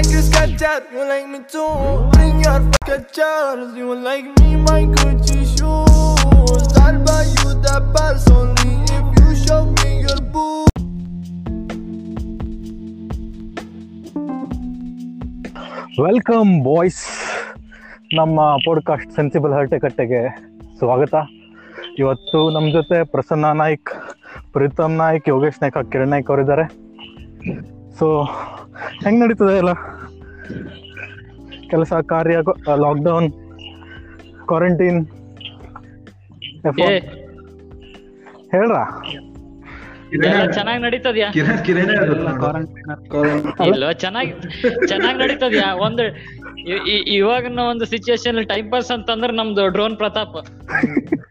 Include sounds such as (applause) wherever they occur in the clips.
like a sketcher, you like me too. Bring your sketchers, you like me, my Gucci shoes. I'll buy you the purse only if you show me your boo. Welcome boys ನಮ್ಮ podcast sensible ಹರಟೆಕಟ್ಟೆಗೆ ಸ್ವಾಗತ ಇವತ್ತು ನಮ್ಮ ಜೊತೆ ಪ್ರಸನ್ನ ನಾಯ್ಕ್ ಪ್ರೀತಮ್ ನಾಯ್ಕ್ ಯೋಗೇಶ್ ನಾಯ್ಕ್ ಕಿರಣ್ ನಾಯ್ಕ್ ಅವರಿದ್ದಾರೆ so ಹೆಂಗ್ ನಡೀತದೆ ಎಲ್ಲ? ಕೆಲಸ ಕಾರ್ಯ ಲಾಕ್ಡೌನ್ ಕ್ವಾರಂಟೈನ್ ಹೇಳ್ರಾ? ಚೆನ್ನಾಗಿ ನಡೀತದ್ಯಾ? ಚೆನ್ನಾಗಿ ಚೆನ್ನಾಗಿ ನಡೀತದ್ಯಾ? ಒಂದು ಇವಾಗಿನ ಒಂದು ಸಿಚುಯೇಷನ್ ಟೈಮ್ ಪಾಸ್ ಅಂತಂದ್ರೆ ನಮ್ದು ಡ್ರೋನ್ ಪ್ರತಾಪ್. (laughs)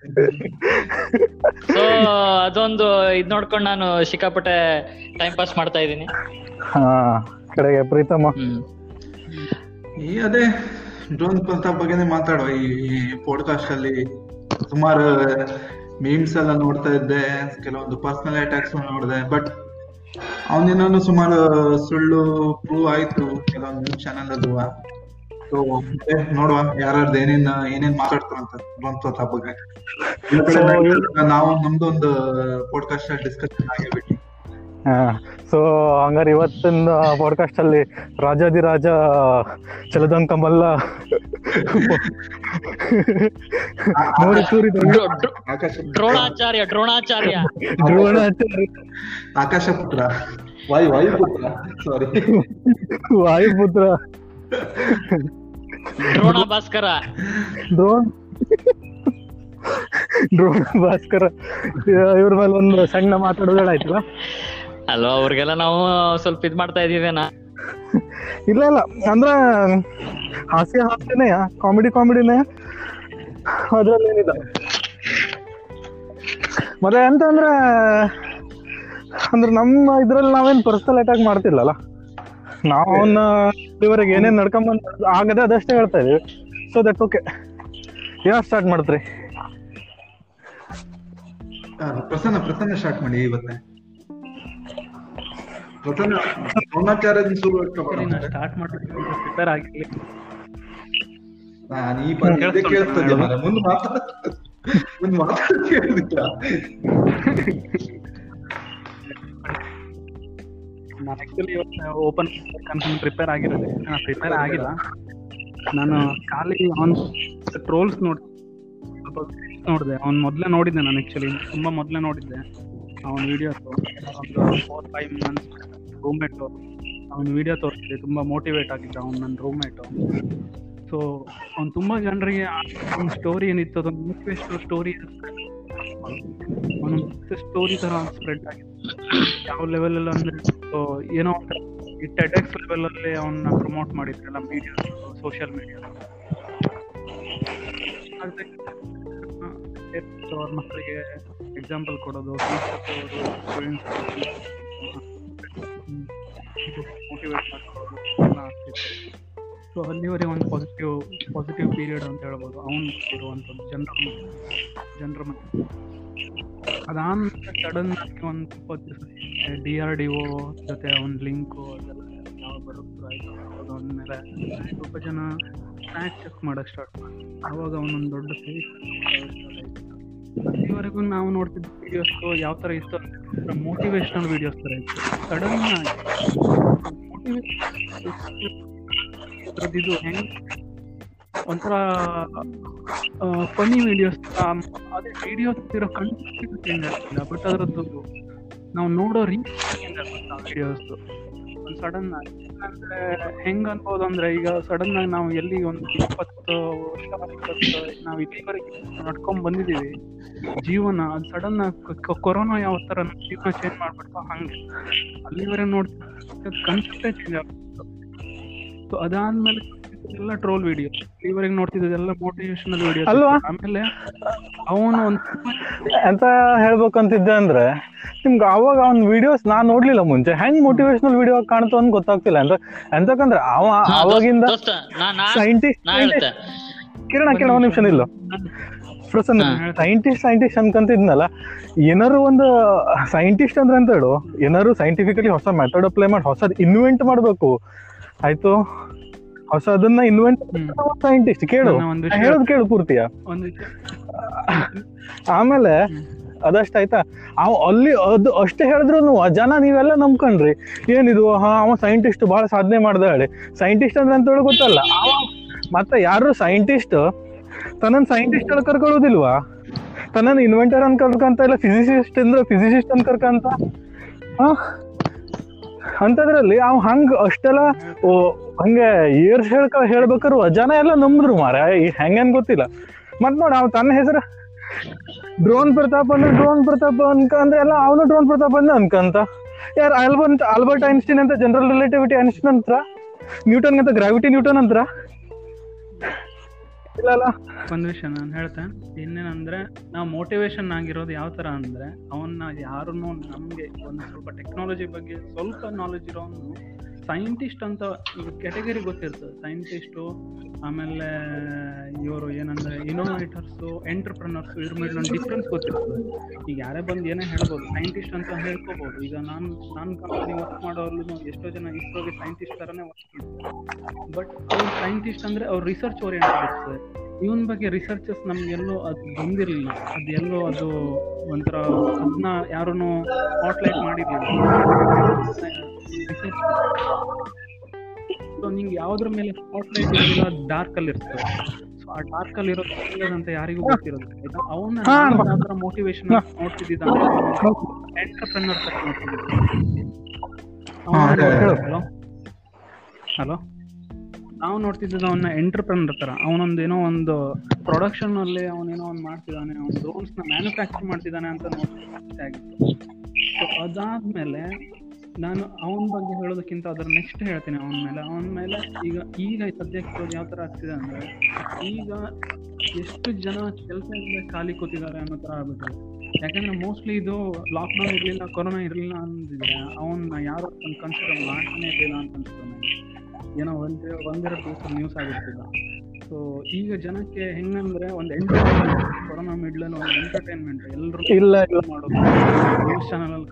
ಸೊ ಅದೊಂದು ಇದ್ ನೋಡ್ಕೊಂಡು ನಾನು ಸಿಕ್ಕಾಪಟ್ಟೆ ಟೈಮ್ ಪಾಸ್ ಮಾಡ್ತಾ ಇದ್ದೀನಿ. ಕಡೆಗೆ ಪ್ರೀತಮ್ಮ. ಈ ಅದೇ ಡ್ರೋನ್ ಪ್ರತಾಪ್ ಬಗ್ಗೆನೇ ಮಾತಾಡುವ. ಈ ಪಾಡ್ಕಾಸ್ಟ್ ಅಲ್ಲಿ ಸುಮಾರು ಮೀಮ್ಸ್ ಎಲ್ಲ ನೋಡ್ತಾ ಇದ್ದೆ ಕೆಲವೊಂದು ಪರ್ಸನಲ್ ಅಟ್ಯಾಕ್ಸ್ ನೋಡಿದೆ ಬಟ್ ಅವನಿನ್ನೂ ಸುಮಾರು ಸುಳ್ಳು ಪ್ರೂವ್ ಆಯ್ತು. ಕೆಲವೊಂದು ಚಾನಲ್ ಚಾನೆಲ್ ಅದು ನೋಡುವ ಯಾರ್ಯಾರ್ದು ಏನೇನ್ ಏನೇನ್ ಮಾತಾಡ್ತಾರಂತ ಈ ಕಡೆ ನಾವು ನಮ್ದು ಒಂದು ಪಾಡ್ಕಾಸ್ಟ್ ಡಿಸ್ಕಷನ್ ಆಗಿಬಿಟ್ಟು ಸೊ ಹಂಗಾರೆ ಇವತ್ತಿನ ಪಾಡ್ಕಾಸ್ಟ್ ಅಲ್ಲಿ ರಾಜಾದಿರಾಜ ಚಲದಂಕ ಮಲ್ಲ ನೋಡಿ ಆಕಾಶ Dronacharya Dronacharya. Dronacharya. Akash Putra. Vayu Vayuputra. Sorry Vayuputra. Drona Bhaskara. Drone drone Bhaskara. ಇವ್ರ ಮೇಲೆ ಒಂದು ಸಣ್ಣ ಮಾತಾಡೋದಾಯ್ತಲ್ಲ ಅಲ್ವಾ ಅವ್ರಿಗೆಲ್ಲ ನಾವು ಸ್ವಲ್ಪ ಇದ್ ಮಾಡ್ತಾ ಇದೀವೇನಾ ಇಲ್ಲ ಇಲ್ಲ. ಅಂದ್ರ ಹಾಸ್ಯ ಹಾಸ್ಯನೇ ಕಾಮಿಡಿ ಕಾಮಿಡಿನೇ ಅದ್ರಲ್ಲಿ ಏನಿಲ್ಲ ಮತ್ತೆ ಎಂತ ಅಂದ್ರೆ ಅಂದ್ರೆ ನಮ್ಮ ಇದ್ರಲ್ಲಿ ನಾವೇನ್ ಪರ್ಸನಲ್ ಅಟ್ಯಾಕ್ ಮಾಡ್ತಿಲ್ಲಲ್ಲ? ನಾವು ಅವನ್ನ ಇಲ್ಲಿವರೆಗೆ ಏನೇನ್ ನಡ್ಕೊಂಬಂದ್ ಆಗದೆ ಅದಷ್ಟೇ ಹೇಳ್ತಾ ಇದೀವಿ. ಸೊ ದಟ್ ಓಕೆ ಏನ ಸ್ಟಾರ್ಟ್ ಮಾಡ್ತ್ರಿ? ಪ್ರಸನ್ನ ಪ್ರಸನ್ನ ಸ್ಟಾರ್ಟ್ ಮಾಡಿ ಇವತ್ತೇ. ಪ್ರಸನ್ನ ದ್ರೋಣಾಚಾರ್ಯ ಶುರು ಸ್ಟಾರ್ಟ್ ಮಾಡಿದ್ರೆ ಪ್ರಿಪೇರ್ ಆಗಿರ್ಲಿ ನಾನು ಈ ಪದ ಇದೇ ಕೇಳ್ತದೆ. ಮುಂದೆ ಮಾತಾಡ ಮುಂದೆ ಮಾತಾಡ ನಾನು ಆಕ್ಚುಲಿ ಇವತ್ತು ಓಪನ್ ಪ್ರಿಪೇರ್ ಆಗಿರೋದೆ. ನಾನು ಪ್ರಿಪೇರ್ ಆಗಿಲ್ಲ. ನಾನು ಖಾಲಿ ಅವನ್ ಟ್ರೋಲ್ಸ್ ನೋಡ್, ಸ್ವಲ್ಪ ನೋಡಿದೆ. ಅವ್ನು ಮೊದಲೇ ನೋಡಿದ್ದೆ ನಾನು ಆ್ಯಕ್ಚುಲಿ ತುಂಬ ಮೊದಲೇ ನೋಡಿದ್ದೆ. ಅವನ ವಿಡಿಯೋ ಒಂದು ಫೋರ್ ಫೈವ್ ಮಂತ್ಸ್ ರೂಮ್ಮೇಟು ಅವನ ವಿಡಿಯೋ ತೋರಿಸಿದೆ ತುಂಬ ಮೋಟಿವೇಟ್ ಆಗಿದ್ದ ಅವ್ನು ನನ್ನ ರೂಮ್ಮೇಟು ಸೊ ಅವ್ನು ತುಂಬ ಜನರಿಗೆ ಅವ್ನ ಸ್ಟೋರಿ ಏನಿತ್ತು ಅದೊಂದು ಮೋಟಿವೇಶ್ನಲ್ ಸ್ಟೋರಿ ಒಂದೊಂದು ಸ್ಟೋರಿ ಥರ ಸ್ಪ್ರೆಡ್ ಆಗಿದೆ. ಯಾವ ಲೆವೆಲ್ ಅಲ್ಲಿ ಅಂದ್ರೆ ಏನೋ ಈ ಟೆಡೆಕ್ಸ್ ಲೆವೆಲ್ ಅಲ್ಲಿ ಅವನ್ನ ಪ್ರಮೋಟ್ ಮಾಡಿದ್ರಲ್ಲ ಮೀಡಿಯಾ ಸೋಷಿಯಲ್ ಮೀಡಿಯಾ ಅವ್ರ ಮಕ್ಕಳಿಗೆ ಎಕ್ಸಾಂಪಲ್ ಕೊಡೋದು ಮೋಟಿವೇಟ್ ಆಗ್ತಿತ್ತು. ಸೊ ಅಲ್ಲಿವರೆಗೆ ಒಂದು ಪಾಸಿಟಿವ್ ಪಾಸಿಟಿವ್ ಪೀರಿಯಡ್ ಅಂತ ಹೇಳ್ಬೋದು. ಅವನು ಇರುವಂಥದ್ದು, ಜನರ ಜನರ ಮಧ್ಯೆ ಅದಾದ್ಮೇಲೆ ಸಡನ್ ಆಗಿ ಒಂದು ಸ್ವಲ್ಪ ದಿವಸ ಡಿ ಆರ್ ಡಿ ಒ ಜೊತೆ ಒಂದು ಲಿಂಕು ಅದೆಲ್ಲ ಯಾವ ಬರೋದು ಆಯ್ತು ಅದಾದ್ಮೇಲೆ ಸ್ವಲ್ಪ ಜನ ಸ್ನ್ಯಾಕ್ ಚೆಕ್ ಮಾಡಕ್ ಸ್ಟಾರ್ಟ್ ಮಾಡಿ ಅವಾಗ ಅವನೊಂದು ದೊಡ್ಡ ಫೇಸ್ ಅಲ್ಲಿವರೆಗೂ ನಾವು ನೋಡ್ತಿದ್ದ ವಿಡಿಯೋಸ್ ಯಾವ ತರ ಇತ್ತು ಅಂದ್ರೆ ಮೋಟಿವೇಶನಲ್ ವಿಡಿಯೋಸ್ ತರ ಇತ್ತು. ಸಡನ್ ಆಗಿ motivation ಇದು ಹೆಂಗ್ ಒಂಥರ ಫನಿ ವಿಡಿಯೋಸ್ ಅದೇ ವಿಡಿಯೋಸ್ ಇರೋ ಕಂಟೆಂಟ್ ಚೇಂಜ್ ಆಗ್ತಿಲ್ಲ. ಬಟ್ ಅದರದ್ದು ನಾವು ನೋಡೋ ರೀತಿ ಚೇಂಜ್ ಆಗುತ್ತೆ ಆ ಒಂದು ಸಡನ್ ಆಗಿ. ಅಂದ್ರೆ ಹೆಂಗ್ ಅನ್ಬೋದು ಅಂದ್ರೆ ಈಗ ಸಡನ್ ಆಗಿ ನಾವು ಎಲ್ಲಿ ಒಂದು ಇಪ್ಪತ್ತು ವರ್ಷ ನಾವು ಇಲ್ಲಿವರೆಗೆ ನಡ್ಕೊಂಡ್ ಬಂದಿದೀವಿ ಜೀವನ, ಅದು ಸಡನ್ ಆಗಿ ಕೊರೋನಾ ಯಾವ ತರ ಜೀವನ ಚೇಂಜ್ ಮಾಡ್ಬಿಡ್ತು ಹಂಗೆ. ಅಲ್ಲಿವರೆಗೆ ನೋಡ್ತಾ ಕನ್ಸೆಪ್ಟೇ ಚೇಂಜ್ ಆಗ್ಬಿಡ್ತು. ಸೊ ಅದಾದ್ಮೇಲೆ ಎಲ್ಲ ಟ್ರೋಲ್ ವಿಡಿಯೋ ನೋಡ್ತಿದ್ದೆ ನೋಡ್ತಿದ್ದೆಲ್ಲ ಮೋಟಿವೇಶನಲ್ ವಿಡಿಯೋ ಅಲ್ವಾ? ಆಮೇಲೆ ಅವನು ಒಂದು ಎಂತ ಹೇಳ್ಬೇಕಂತಿದ್ದೆ ಅಂದ್ರೆ ನಿಮ್ಗೆ ಅವಾಗ ಅವ್ನ ವಿಡಿಯೋಸ್ ನಾನ್ ನೋಡ್ಲಿಲ್ಲ ಮುಂಚೆ. ಹೆಂಗ್ ಮೋಟಿವೇಶನಲ್ ವಿಡಿಯೋ ಕಾಣ್ತು ಅಂತ ಗೊತ್ತಾಗ್ತಿಲ್ಲ. ಅಂದ್ರೆ ಎಂತಕಂದ್ರೆ ಅವ ಅವಾಗಿಂದ ಸೈಂಟಿಸ್ಟ್ ಕಿರಣ ಕಿರಣ ಒಂದ್ ನಿಮಿಷ ಇಲ್ಲ ಪ್ರಸನ್ನ. ಸೈಂಟಿಸ್ಟ್ ಸೈಂಟಿಸ್ಟ್ ಅನ್ಕಂತಿದ್ನಲ್ಲ ಏನಾರು ಒಂದು ಸೈಂಟಿಸ್ಟ್ ಅಂದ್ರೆ ಅಂತ ಹೇಳು ಏನಾರು ಸೈಂಟಿಫಿಕಲಿ ಹೊಸ ಮೆಥಡ್ ಅಪ್ಲೈ ಮಾಡಿ ಹೊಸದ್ ಇನ್ವೆಂಟ್ ಮಾಡ್ಬೇಕು. ಆಯ್ತು? ಹೊಸ ಅದನ್ನ ಇನ್ವೆಂಟ್ ಸೈಂಟಿಸ್ಟ್ ಕೇಳು. ಹೇಳೋದು ಕೇಳು ಪೂರ್ತಿಯ? ಆಮೇಲೆ ಅದಷ್ಟ ಅದಷ್ಟಾಯ್ತಾ ಅವ್ ಅಲ್ಲಿ ಅದು ಅಷ್ಟೇ ಹೇಳಿದ್ರು ಜನ ನೀವೆಲ್ಲ ನಂಬ್ಕೊಂಡ್ರಿ. ಏನಿದು? ಹಾ ಅವ ಸೈಂಟಿಸ್ಟ್ ಬಹಳ ಸಾಧನೆ ಮಾಡ್ದ ಹೇಳಿ ಸೈಂಟಿಸ್ಟ್ ಅಂದ್ರೆ ಅಂತ ಹೇಳಿ ಗೊತ್ತಲ್ಲ. ಅವ ಮತ್ತೆ ಯಾರು ಸೈಂಟಿಸ್ಟ್ ತನ್ನ ಸೈಂಟಿಸ್ಟ್ ಅಲ್ಲಿ ಕರ್ಕೊಳ್ಳೋದಿಲ್ವಾ? ತನ್ನ ಇನ್ವೆಂಟರ್ ಅಂತ ಕರ್ಕಂತ ಇಲ್ಲ ಫಿಸಿಸಿಸ್ಟ್ ಅಂದ್ರೆ ಫಿಸಿಸಿಸ್ಟ್ ಅಂತ ಕರ್ಕಂತ? ಹಾ? ಅಂತದ್ರಲ್ಲಿ ಅವ್ ಹಂಗ ಅಷ್ಟೆಲ್ಲ ಹಂಗೆ ಏರ್ ಹೇಳ್ಕ ಹೇಳ್ಬೇಕಾರು ಜನ ಎಲ್ಲ ನಂಬಿದ್ರು ಮಾರ ಹೆಂಗೇನ್ ಗೊತ್ತಿಲ್ಲ. ಮತ್ ನೋಡ ಅವ್ ತನ್ನ ಹೆಸರು. ಡ್ರೋನ್ ಪ್ರತಾಪ್ ಅಂದ್ರೆ ಡ್ರೋನ್ ಪ್ರತಾಪ್ ಅನ್ಕ ಅಂದ್ರೆ ಎಲ್ಲ ಅವನು ಡ್ರೋನ್ ಪ್ರತಾಪ್ ಅಂದ್ರೆ ಅನ್ಕಂತ. ಯಾರು ಆಲ್ಬರ್ಟ್ ಆಲ್ಬರ್ಟ್ ಐನ್ಸ್ಟೀನ್ ಅಂತ ಜನರಲ್ ರಿಲೇಟಿವಿಟಿ ಐನ್ಸ್ಟೀನ್ ಅಂತ ನ್ಯೂಟನ್ ಅಂತ ಗ್ರಾವಿಟಿ ನ್ಯೂಟನ್ ಅಂತ ಇಲ್ಲ ಒಂದ್ ವಿಷಯ ನಾನು ಹೇಳ್ತೇನೆ ಇನ್ನೇನಂದ್ರೆ, ನಾವು ಮೋಟಿವೇಶನ್ ಆಗಿರೋದು ಯಾವ ತರ ಅಂದ್ರೆ, ಅವನ್ನ ಯಾರನ್ನು ನಮ್ಗೆ ಒಂದು ಸ್ವಲ್ಪ ಟೆಕ್ನಾಲಜಿ ಬಗ್ಗೆ ಸ್ವಲ್ಪ ನಾಲೆಜ್ ಇರೋನು ಸೈಂಟಿಸ್ಟ್ ಅಂತ ಕೆಟಗರಿ ಗೊತ್ತಿರ್ತದೆ ಸೈಂಟಿಸ್ಟು, ಆಮೇಲೆ ಇವರು ಏನಂದ್ರೆ ಇನೋವೇಟರ್ಸು ಎಂಟರ್ಪ್ರನರ್ಸು ಇವ್ರ ಮೇಲೆ ಒಂದು ಡಿಫ್ರೆನ್ಸ್ ಗೊತ್ತಿರ್ತದೆ ಈಗ ಯಾರೇ ಬಂದು ಏನೇ ಹೇಳ್ಬೋದು ಸೈಂಟಿಸ್ಟ್ ಅಂತ ಹೇಳ್ಕೋಬೋದು. ಈಗ ನಾನು ನಾನು ಕಂಪನಿ ವರ್ಕ್ ಮಾಡೋರ್ಲು ಎಷ್ಟೋ ಜನ ಇಸ್ರೋಗೆ ಸೈಂಟಿಸ್ಟ್ ಥರನೇ ವರ್ಕ್ ಮಾಡ್ತಾರೆ. ಬಟ್ ಅವ್ರು ಸೈಂಟಿಸ್ಟ್ ಅಂದ್ರೆ ಅವ್ರು ರಿಸರ್ಚ್ ಓರಿಯೆಂಟೆಡ್ ಇರ್ತದೆ ಇವನ್ ಬಗ್ಗೆ ರಿಸರ್ಚಸ್ ನಮ್ಗೆಲ್ಲೋ ಅದು ಬಂದಿರಲಿಲ್ಲ. ಅದು ಎಲ್ಲೋ ಅದು ಒಂಥರ ಅದನ್ನ ಯಾರೂ ಸ್ಪಾಟ್ಲೈಟ್ ಮಾಡಿರ್ಲಿಲ್ಲ. ಸೊ ನಿಂಗೆ ಯಾವ್ದ್ರ ಮೇಲೆ ಸ್ಪಾಟ್ಲೈಟ್ ಇರೋದಿಲ್ಲ ಡಾರ್ಕ್ ಅಲ್ಲಿ ಇರ್ತದೆ. ಸೊ ಆ ಡಾರ್ಕ್ ಅಲ್ಲಿ ಇರೋದು ಅಂತ ಯಾರಿಗೂ ಗೊತ್ತಿರೋದು ಅವನ ಅದರ ಮೋಟಿವೇಶನ್ ನೋಡ್ತಿದ್ದ ಎಂಟರ್ಪ್ರೆನರ್ ತರ ಅದೇ. ಹಲೋ ಹಲೋ ನಾವು ನೋಡ್ತಿದ್ದದ್ದು ಅವನ್ನ ಎಂಟರ್ಪ್ರನರ್ ತರ. ಅವನೊಂದು ಏನೋ ಒಂದು ಪ್ರೊಡಕ್ಷನ್ ಅಲ್ಲಿ ಅವನೇನೋ ಒಂದು ಮಾಡ್ತಿದ್ದಾನೆ ಅವ್ನು ಡ್ರೋನ್ಸ್ನ ಮ್ಯಾನುಫ್ಯಾಕ್ಚರ್ ಮಾಡ್ತಿದ್ದಾನೆ ಅಂತ ನೋಡ್ತಾ ಆಗಿತ್ತು. ಸೊ ಅದಾದ್ಮೇಲೆ ನಾನು ಅವನ ಬಗ್ಗೆ ಹೇಳೋದಕ್ಕಿಂತ ಅದರ ನೆಕ್ಸ್ಟ್ ಹೇಳ್ತೇನೆ ಅವನ ಮೇಲೆ. ಅವನ ಮೇಲೆ ಈಗ ಈಗ ಸದ್ಯಕ್ಕೆ ಯಾವ ಥರ ಆಗ್ತಿದೆ ಅಂದರೆ, ಈಗ ಎಷ್ಟು ಜನ ಕೆಲಸ ಇಲ್ಲದೆ ಖಾಲಿ ಕೂತಿದ್ದಾರೆ ಅನ್ನೋ ಥರ ಆಗ್ಬಿಟ್ಟು ಯಾಕಂದ್ರೆ ಮೋಸ್ಟ್ಲಿ ಇದು ಲಾಕ್ಡೌನ್ ಇರಲಿಲ್ಲ, ಕೊರೋನಾ ಇರಲಿಲ್ಲ ಅಂದಿದ್ರೆ ಅವನ್ನ ಯಾರು ಕನ್ಸಿಡರ್ ಮಾಡ್ತಾನೆ ಇರಲಿಲ್ಲ ಅಂತ ಅನ್ಸುತ್ತೆ ಏನೋ ಒಂದೇ ಒಂದೆರಡು ದಿವಸ ನ್ಯೂಸ್ ಆಗಿರ್ತಿಲ್ಲ ಸೊ ಈಗ ಜನಕ್ಕೆ ಹೆಂಗಂದ್ರೆ ಒಂದು ಎಂಟರ್ಟೈನ್ಮೆಂಟ್ ಕೊರೋನಾ ಮಿಡ್ಲಲ್ಲಿ ಒಂದು ಎಂಟರ್ಟೈನ್ಮೆಂಟ್ ಎಲ್ಲರೂ ಇಲ್ಲ ಇಲ್ಲ. ಮಾಡೋದು. ನ್ಯೂಸ್ ಚಾನಲ್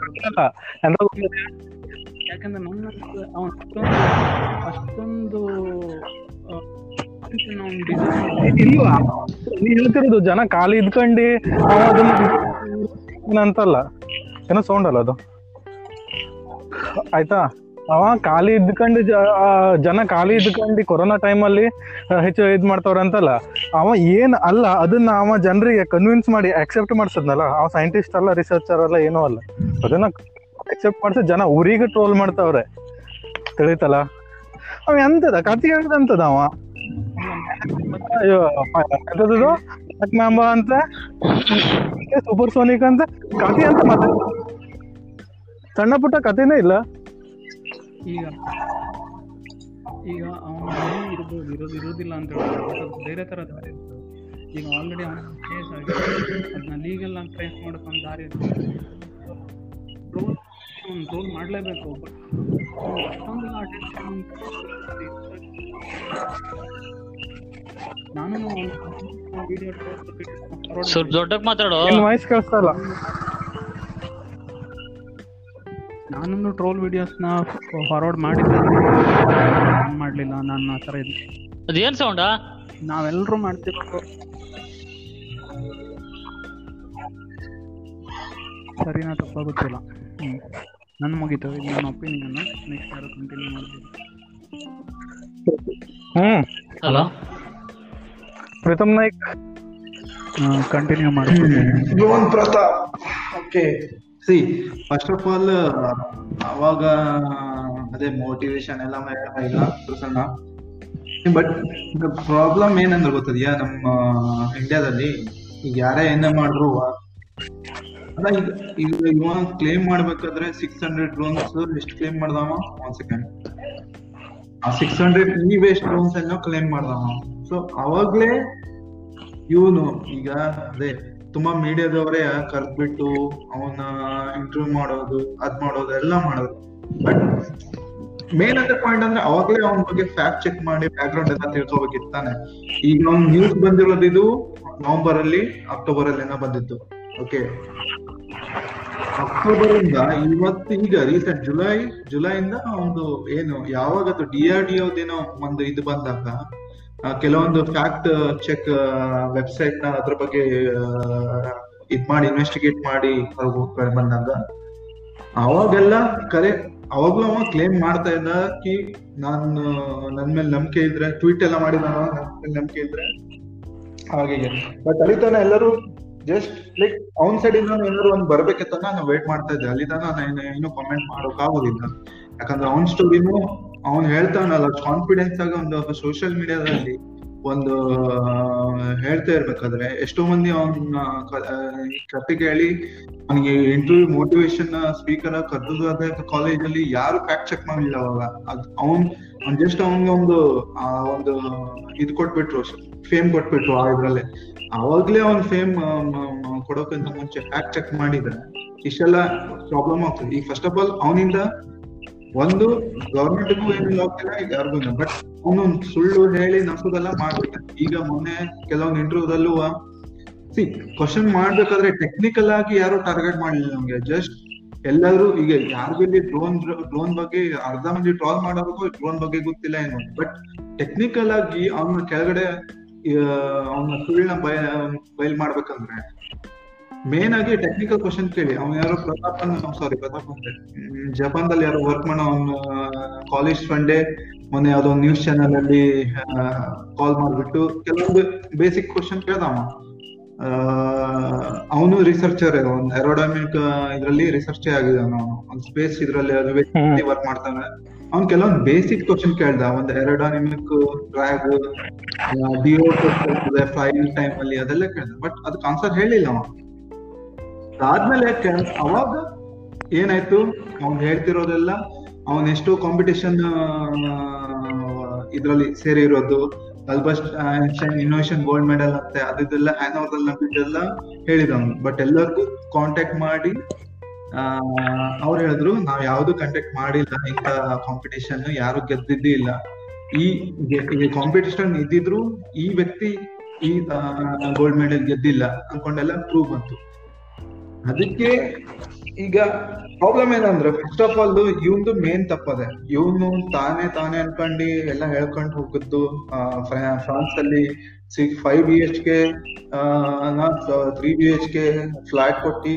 ಯಾಕಂದ್ರೆ ನನ್ನ ಅವನ ಅಷ್ಟೊಂದು ಹೇಳ್ತಿರೋದು ಜನ ಕಾಲು ಇದ್ಕೊಂಡು ಏನಂತಲ್ಲ ಏನೋ ಸೌಂಡ್ ಅಲ್ಲ ಅದು. ಆಯ್ತಾ? ಅವ ಖಾಲಿ ಇದ್ಕೊಂಡು ಜನ ಖಾಲಿ ಇದ್ಕೊಂಡು ಕೊರೋನಾ ಟೈಮಲ್ಲಿ ಹೆಚ್ಚು ಇದ್ ಮಾಡ್ತಾವ್ರ ಅಂತಲ್ಲ, ಅವ ಏನ್ ಅಲ್ಲ, ಅದನ್ನ ಅವ ಜನರಿಗೆ ಕನ್ವಿನ್ಸ್ ಮಾಡಿ ಅಕ್ಸೆಪ್ಟ್ ಮಾಡ್ಸದ್ನಲ್ಲ ಅವ ಸೈಂಟಿಸ್ಟ್ ಅಲ್ಲ ರಿಸರ್ಚರ್ ಅಲ್ಲ, ಏನೋ ಅಲ್ಲ. ಅದನ್ನ ಅಕ್ಸೆಪ್ಟ್ ಮಾಡ್ಸ ಜನ ಊರಿಗೆ ಟ್ರೋಲ್ ಮಾಡ್ತಾವ್ರೆ. ತಿಳಿತಲ್ಲ? ಅವ ಎಂತದ? ಕತಿ ಹೇಳ್ದಂತದ ಅವ? ಮ್ಯಾಂಬ ಅಂತ? ಸೂಪರ್ ಸೋನಿಕ್ ಅಂತ? ಕತೆ ಅಂತ ಮತ್ತೆ? ಸಣ್ಣ ಪುಟ್ಟ ಕಥೆನೇ ಇಲ್ಲ. ಈಗ ಈಗ ಅವನ ಇರ್ಬೋದು ಇರೋದು ಇರೋದಿಲ್ಲ ಅಂತ ಹೇಳ್ಬೋದು ಬೇರೆ ಥರ ದಾರಿ ಇರ್ತದೆ ಈಗ ಆಲ್ರೆಡಿ ಅವನ ಕೇಸ್ ಆಗಿದೆ ಅದನ್ನ ಲೀಗಲ್ ಆಗಿ ಟ್ರೇಸ್ ಮಾಡ್ಕೊಂಡು ದಾರಿ ರೋಲ್ ಅವ್ನು ರೋಲ್ ಮಾಡಲೇಬೇಕು ಬಟ್ ಅಷ್ಟೊಂದು ಅಟೆನ್ಷನ್ ನಾನು ವಿಡಿಯೋ ಸ್ವಲ್ಪ ದೊಡ್ಡಕ್ಕೆ ಮಾತಾಡೋ. ವಾಯ್ಸ್ ಕೇಳಿಸ್ತಾ ಇಲ್ಲ. ನಾನೊಂದು ಟ್ರೋಲ್ ವಿಡಿಯೋಸ್ನ ಫಾರ್ವರ್ಡ್ ಮಾಡಿದ್ದೆ. ನಾನು ಮಾಡಲಿಲ್ಲ ನಾನು ಆ ಥರ ಇದು ಅದೇನ್ ಸೌಂಡಾ ನಾವೆಲ್ಲರೂ ಮಾಡ್ತಿರೋದು. ಸರಿನಾ ತಪ್ಪಾಗುತ್ತಿಲ್ಲ ಹ್ಞೂ ನನ್ನ ಮುಗೀತು ಇದು ನನ್ನ ಒಪಿನಿಯನ್ ನೆಕ್ಸ್ಟ್ ಯಾರು ಕಂಟಿನ್ಯೂ ಮಾಡ್ತೀವಿ ಹ್ಞೂ ಹಲೋ ಪ್ರೀತಮ್ ನಾಯ್ಕ್. ಕಂಟಿನ್ಯೂ ಮಾಡ್ತೀನಿ Yuvan Pratap. Okay see first of all ಅವಾಗ, ಅದೇ ಮೋಟಿವೇಶನ್ ಎಲ್ಲ ಪ್ರಸನ್ನ. ಬಟ್ ಪ್ರಾಬ್ಲಮ್ ಏನಂದ್ರೆ ಗೊತ್ತದ್ಯಾ ನಮ್ಮ ಇಂಡಿಯಾದಲ್ಲಿ ಈಗ ಯಾರೇ ಏನೇ ಮಾಡ್ರು ಅಲ್ಲ, ಈಗ ಈಗ ಕ್ಲೇಮ್ ಮಾಡ್ಬೇಕಾದ್ರೆ ಸಿಕ್ಸ್ ಹಂಡ್ರೆಡ್ ಡ್ರೋನ್ಸ್ ಎಷ್ಟು ಕ್ಲೇಮ್ ಮಾಡ್ದಾವ? ಒಂದ್ ಸೆಕೆಂಡ್ ಆ ಸಿಕ್ಸ್ ಹಂಡ್ರೆಡ್ ಈ ವೇಸ್ಟ್ ಡ್ರೋನ್ಸ್ ಅನ್ನೋ ಕ್ಲೇಮ್ ಮಾಡ್ದಾವ. ಸೊ ಅವಾಗ್ಲೇ ಇವನು ಈಗ, ಅದೇ ತುಂಬಾ ಮೀಡಿಯಾದವರೇ ಕರ್ದ್ಬಿಟ್ಟು ಅವನ ಇಂಟರ್ವ್ಯೂ ಮಾಡೋದು, ಅದ್ ಮಾಡೋದು ಎಲ್ಲ ಮಾಡೋದು ಬಟ್ ಮೇನ್ ಅಂತ ಪಾಯಿಂಟ್ ಅಂದ್ರೆ ಅವಾಗ್ಲೇ ಅವನ ಬಗ್ಗೆ ಫ್ಯಾಕ್ಟ್ ಚೆಕ್ ಮಾಡಿ ಬ್ಯಾಕ್ ಗ್ರೌಂಡ್ ಎಲ್ಲ ತಿಳ್ಕೋಬೇಕಿತ್ತು ತಾನೆ. ಈಗ ಅವ್ನ್ ನ್ಯೂಸ್ ಬಂದಿರೋದು ಇದು ನವೆಂಬರ್ ಅಲ್ಲಿ ಅಕ್ಟೋಬರ್ ಅಲ್ಲಿ ಏನೋ ಬಂದಿತ್ತು. ಓಕೆ ಅಕ್ಟೋಬರ್ ಇಂದ ಇವತ್ತು ಈಗ ರೀಸೆಂಟ್ ಜುಲೈ ಇಂದ ಒಂದು ಏನು ಯಾವಾಗ ಅದು ಡಿ ಆರ್ ಡಿ ಏನೋ ಒಂದು ಇದು ಬಂದಾಗ ಕೆಲವೊಂದು ಫ್ಯಾಕ್ಟ್ ಚೆಕ್ ವೆಬ್ಸೈಟ್ನ ಅದ್ರ ಬಗ್ಗೆ ಇದ್ ಮಾಡಿ ಇನ್ವೆಸ್ಟಿಗೇಟ್ ಮಾಡಿ ಬಂದಾಗ, ಅವಾಗೆಲ್ಲ ಕರೆ, ಅವಾಗ್ಲೂ ಅವ ಕ್ಲೇಮ್ ಮಾಡ್ತಾ ಇದ್ದ ಕಿ, ನಾನು ನನ್ ಮೇಲೆ ನಂಬಿಕೆ ಇದ್ರೆ ಟ್ವೀಟ್ ಎಲ್ಲ ಮಾಡಿದ ನನ್ನ ಮೇಲೆ ನಂಬಿಕೆ ಇದ್ರೆ ಹಾಗೆ ಬಟ್ ಅಲ್ಲಿ ತನ ಎಲ್ಲರೂ ಜಸ್ಟ್ ಲೈಕ್ ಅವನ್ ಸೈಡ್ ಇಂದ ಏನಾದ್ರು ಒಂದ್ ಬರ್ಬೇಕಂತ ನಾನು ವೇಟ್ ಮಾಡ್ತಾ ಇದ್ದೆ. ಅಲ್ಲಿ ತನ ನಾನು ಏನು ಕಾಮೆಂಟ್ ಮಾಡೋಕ್ ಆಗೋದಿಲ್ಲ ಯಾಕಂದ್ರೆ ಅವನ್ ಸ್ಟೋರಿನೂ ಅವ್ನ್ ಹೇಳ್ತಾನಲ್ಲ ಕಾನ್ಫಿಡೆನ್ಸ್ ಆಗಿ ಒಂದು ಸೋಷಿಯಲ್ ಮೀಡಿಯಾದಲ್ಲಿ ಒಂದು ಹೇಳ್ತಾ ಇರ್ಬೇಕಾದ್ರೆ ಎಷ್ಟೋ ಮಂದಿ ಅವನ ಕತೆ ಕೇಳಿ ಅವನಿಗೆ ಇಂಟರ್ವ್ಯೂ ಮೋಟಿವೇಶನ್ ಸ್ಪೀಕರ್ ಕದ್ದದಾದ ಕಾಲೇಜ್ ಅಲ್ಲಿ ಯಾರು ಫ್ಯಾಕ್ಟ್ ಚೆಕ್ ಮಾಡಲಿಲ್ಲ ಅವಾಗ. ಅದ್ ಅವ್ನ್ ಜಸ್ಟ್ ಅವನ್ಗೆ ಒಂದು ಒಂದು ಇದು ಕೊಟ್ಬಿಟ್ರು ಫೇಮ್ ಕೊಟ್ಬಿಟ್ರು ಆ ಇದ್ರಲ್ಲೇ. ಅವಾಗ್ಲೇ ಅವ್ನ್ ಫೇಮ್ ಕೊಡೋಕ್ಕಿಂತ ಮುಂಚೆ ಫ್ಯಾಕ್ಟ್ ಚೆಕ್ ಮಾಡಿದ್ರೆ ಇಷ್ಟೆಲ್ಲ ಪ್ರಾಬ್ಲಮ್ ಆಗ್ತದೆ. ಈಗ ಫಸ್ಟ್ ಆಫ್ ಆಲ್ ಅವನಿಂದ ಒಂದು ಗವರ್ಮೆಂಟ್ಗೂ ಏನು ಹೋಗ್ತಿಲ್ಲ ಈಗ ಯಾರಿಗೂ ಇಲ್ಲ. ಬಟ್ ಅವನು ಸುಳ್ಳು ಹೇಳಿ ನಮ್ಸೋದೆಲ್ಲ ಮಾಡ್ಬಿಟ್ಟ. ಈಗ ಮೊನ್ನೆ ಕೆಲವೊಂದು ಇಂಟರ್ವ್ಯೂದಲ್ಲೂ ಸಿ ಕ್ವಶನ್ ಮಾಡ್ಬೇಕಾದ್ರೆ ಟೆಕ್ನಿಕಲ್ ಆಗಿ ಯಾರು ಟಾರ್ಗೆಟ್ ಮಾಡಲಿಲ್ಲ ನಮ್ಗೆ. ಜಸ್ಟ್ ಎಲ್ಲರೂ, ಈಗ ಯಾರಿಗೂ ಇಲ್ಲಿ ಡ್ರೋನ್ ಡ್ರೋನ್ ಬಗ್ಗೆ ಅರ್ಧ ಮಂದಿ ಟ್ರಾಲ್ ಮಾಡೋರ್ಗು ಡ್ರೋನ್ ಬಗ್ಗೆ ಗೊತ್ತಿಲ್ಲ ಏನು. ಬಟ್ ಟೆಕ್ನಿಕಲ್ ಆಗಿ ಅವನ ಕೆಳಗಡೆ ಅವನ ಸುಳ್ಳ ಬಯ ಬಯಲ್ ಮಾಡ್ಬೇಕಂದ್ರೆ ಮೇನ್ ಆಗಿ ಟೆಕ್ನಿಕಲ್ ಕ್ವಶನ್ ಕೇಳಿ. ಅವ್ನು ಯಾರೋ ಪ್ರತಾಪ್ ಸಾರಿ ಪ್ರತಾಪ್ ಅಂದ್ರೆ ಜಪಾನ್ ಜಪಾನ್ದಲ್ಲಿ ಯಾರೋ ವರ್ಕ್ ಮಾಡೋ ಅವ್ನು ಕಾಲೇಜ್ ಫಂಡೆ ಮೊನ್ನೆ ಯಾವ್ದೋ ನ್ಯೂಸ್ ಚಾನೆಲ್ ಅಲ್ಲಿ ಕಾಲ್ ಮಾಡ್ಬಿಟ್ಟು ಕೆಲವೊಂದು ಬೇಸಿಕ್ ಕ್ವಶನ್ ಕೇಳ್ದ ಅವ ಅವನು ರಿಸರ್ಚರ್ ಒಂದು ಏರೋಡಾಮಿಕ್ ಇದ್ರಲ್ಲಿ ರಿಸರ್ಚ್ ಆಗಿದ್ದಾನ ಅವನು. ಒಂದು ಸ್ಪೇಸ್ ಇದ್ರಲ್ಲಿ ವರ್ಕ್ ಮಾಡ್ತಾನೆ. ಅವ್ನ್ ಕೆಲವೊಂದು ಬೇಸಿಕ್ ಕ್ವಶನ್ ಕೇಳ್ದ. ಒಂದು ಏರೋಡೈನಮಿಕ್ ಡ್ರ್ಯಾಗ್ ಡಿಒ ಫ್ಲೈಲ್ ಟೈಮ್ ಅಲ್ಲಿ ಅದೆಲ್ಲ ಕೇಳ್ದ. ಬಟ್ ಅದಕ್ಕೆ ಆನ್ಸರ್ ಹೇಳಿಲ್ಲ ಅವ ಅದಾದ್ಮೇಲೆ ಅವಾಗ ಏನಾಯ್ತು? ಅವ್ನ್ ಹೇಳ್ತಿರೋದೆಲ್ಲ, ಅವನ್ ಎಷ್ಟೋ ಕಾಂಪಿಟೇಷನ್ ಇದ್ರಲ್ಲಿ ಸೇರಿರೋದು ಅಲ್ಬಸ್ಟ್ ಇನ್ನೋವೇಷನ್ ಗೋಲ್ಡ್ ಮೆಡಲ್ ಅಂತೆ, ಅದಿದೆಲ್ಲ ಓವರ್ ನಂಬಿದ್ದೆಲ್ಲ ಹೇಳಿದ ಅವನು ಬಟ್ ಎಲ್ಲರಿಗೂ ಕಾಂಟ್ಯಾಕ್ಟ್ ಮಾಡಿ ಅವ್ರು ಹೇಳಿದ್ರು, ನಾವ್ ಯಾವ್ದು ಕಾಂಟ್ಯಾಕ್ಟ್ ಮಾಡಿಲ್ಲ, ಇಂಥ ಕಾಂಪಿಟೇಷನ್ ಯಾರು ಗೆದ್ದಿದ್ದೇ ಇಲ್ಲ ಈ ಕಾಂಪಿಟೇಷನ್ ಇದ್ದಿದ್ರು ಈ ವ್ಯಕ್ತಿ ಈ ಗೋಲ್ಡ್ ಮೆಡಲ್ ಗೆದ್ದಿಲ್ಲ ಅನ್ಕೊಂಡೆಲ್ಲ ಪ್ರೂವ್ ಬಂತು. ಅದಕ್ಕೆ ಈಗ ಪ್ರಾಬ್ಲಮ್ ಏನಂದ್ರೆ ಫಸ್ಟ್ ಆಫ್ ಆಲ್ ಇವಂದು ಮೇನ್ ತಪ್ಪದೆ. ಇವನು ತಾನೇ ತಾನೇ ಅನ್ಕೊಂಡು ಎಲ್ಲ ಹೇಳ್ಕೊಂಡು ಹೋಗಿದ್ದು ಫ್ರಾನ್ಸ್ ಅಲ್ಲಿ six five B H K three B H K flat ಕೊಟ್ಟಿ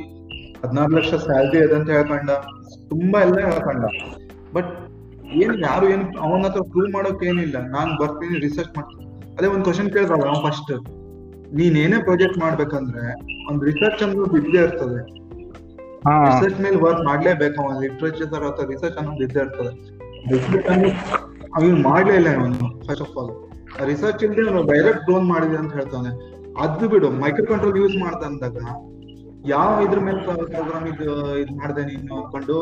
ಹದಿನಾರು ಲಕ್ಷ ಸ್ಯಾಲ್ರಿ ಅದಂತ ಹೇಳ್ಕೊಂಡ. ತುಂಬಾ ಎಲ್ಲ ಹೇಳ್ಕೊಂಡ. ಬಟ್ ಏನ್ ಯಾರು ಏನ್, ಅವನ ಹತ್ರ ಪ್ರೂವ್ ಮಾಡೋಕ್ ಏನಿಲ್ಲ. ನಾನ್ ಬರ್ತೀನಿ ರಿಸರ್ಚ್ ಮಾಡ್ತೀನಿ. ಅದೇ ಒಂದ್ ಕ್ವಶನ್ ಕೇಳ್ದಲ್ಲ ಫಸ್ಟ್ ನೀನ್ ಏನೇ ಪ್ರಾಜೆಕ್ಟ್ ಮಾಡ್ಬೇಕಂದ್ರೆ ಒಂದ್ ರಿಸರ್ಚ್ ಅನ್ನೋದು ಇದ್ದೇ ಇರ್ತದೆ. ರಿಸರ್ಚ್ ಮೇಲೆ ವರ್ಕ್ ಮಾಡ್ಲೇಬೇಕು ಅವನು ಲಿಟ್ರೇಚರ್ ಅಥವಾ ರಿಸರ್ಚ್ ಅನ್ನೋದು ಇದ್ದೇ ಇರ್ತದೆ. ಅವ್ನು ಮಾಡ್ಲೇ ಇಲ್ಲ ಅವನು ಫಸ್ಟ್ ಆಫ್ ಆಲ್ ರಿಸರ್ಚ್ ಇಲ್ಲದೆ ಅವನು ಡೈರೆಕ್ಟ್ ಡ್ರೋನ್ ಮಾಡಿದೆ ಅಂತ ಹೇಳ್ತಾನೆ. ಅದು ಬಿಡು ಮೈಕ್ರೋ ಕಂಟ್ರೋಲ್ ಯೂಸ್ ಮಾಡ್ದ ಅಂದಾಗ ಯಾವ ಇದ್ರ ಮೇಲೆ ಪ್ರೋಗ್ರಾಮ್ ಇದು ಇದು ಮಾಡ್ದೆ ನೀನು ಅನ್ಕೊಂಡು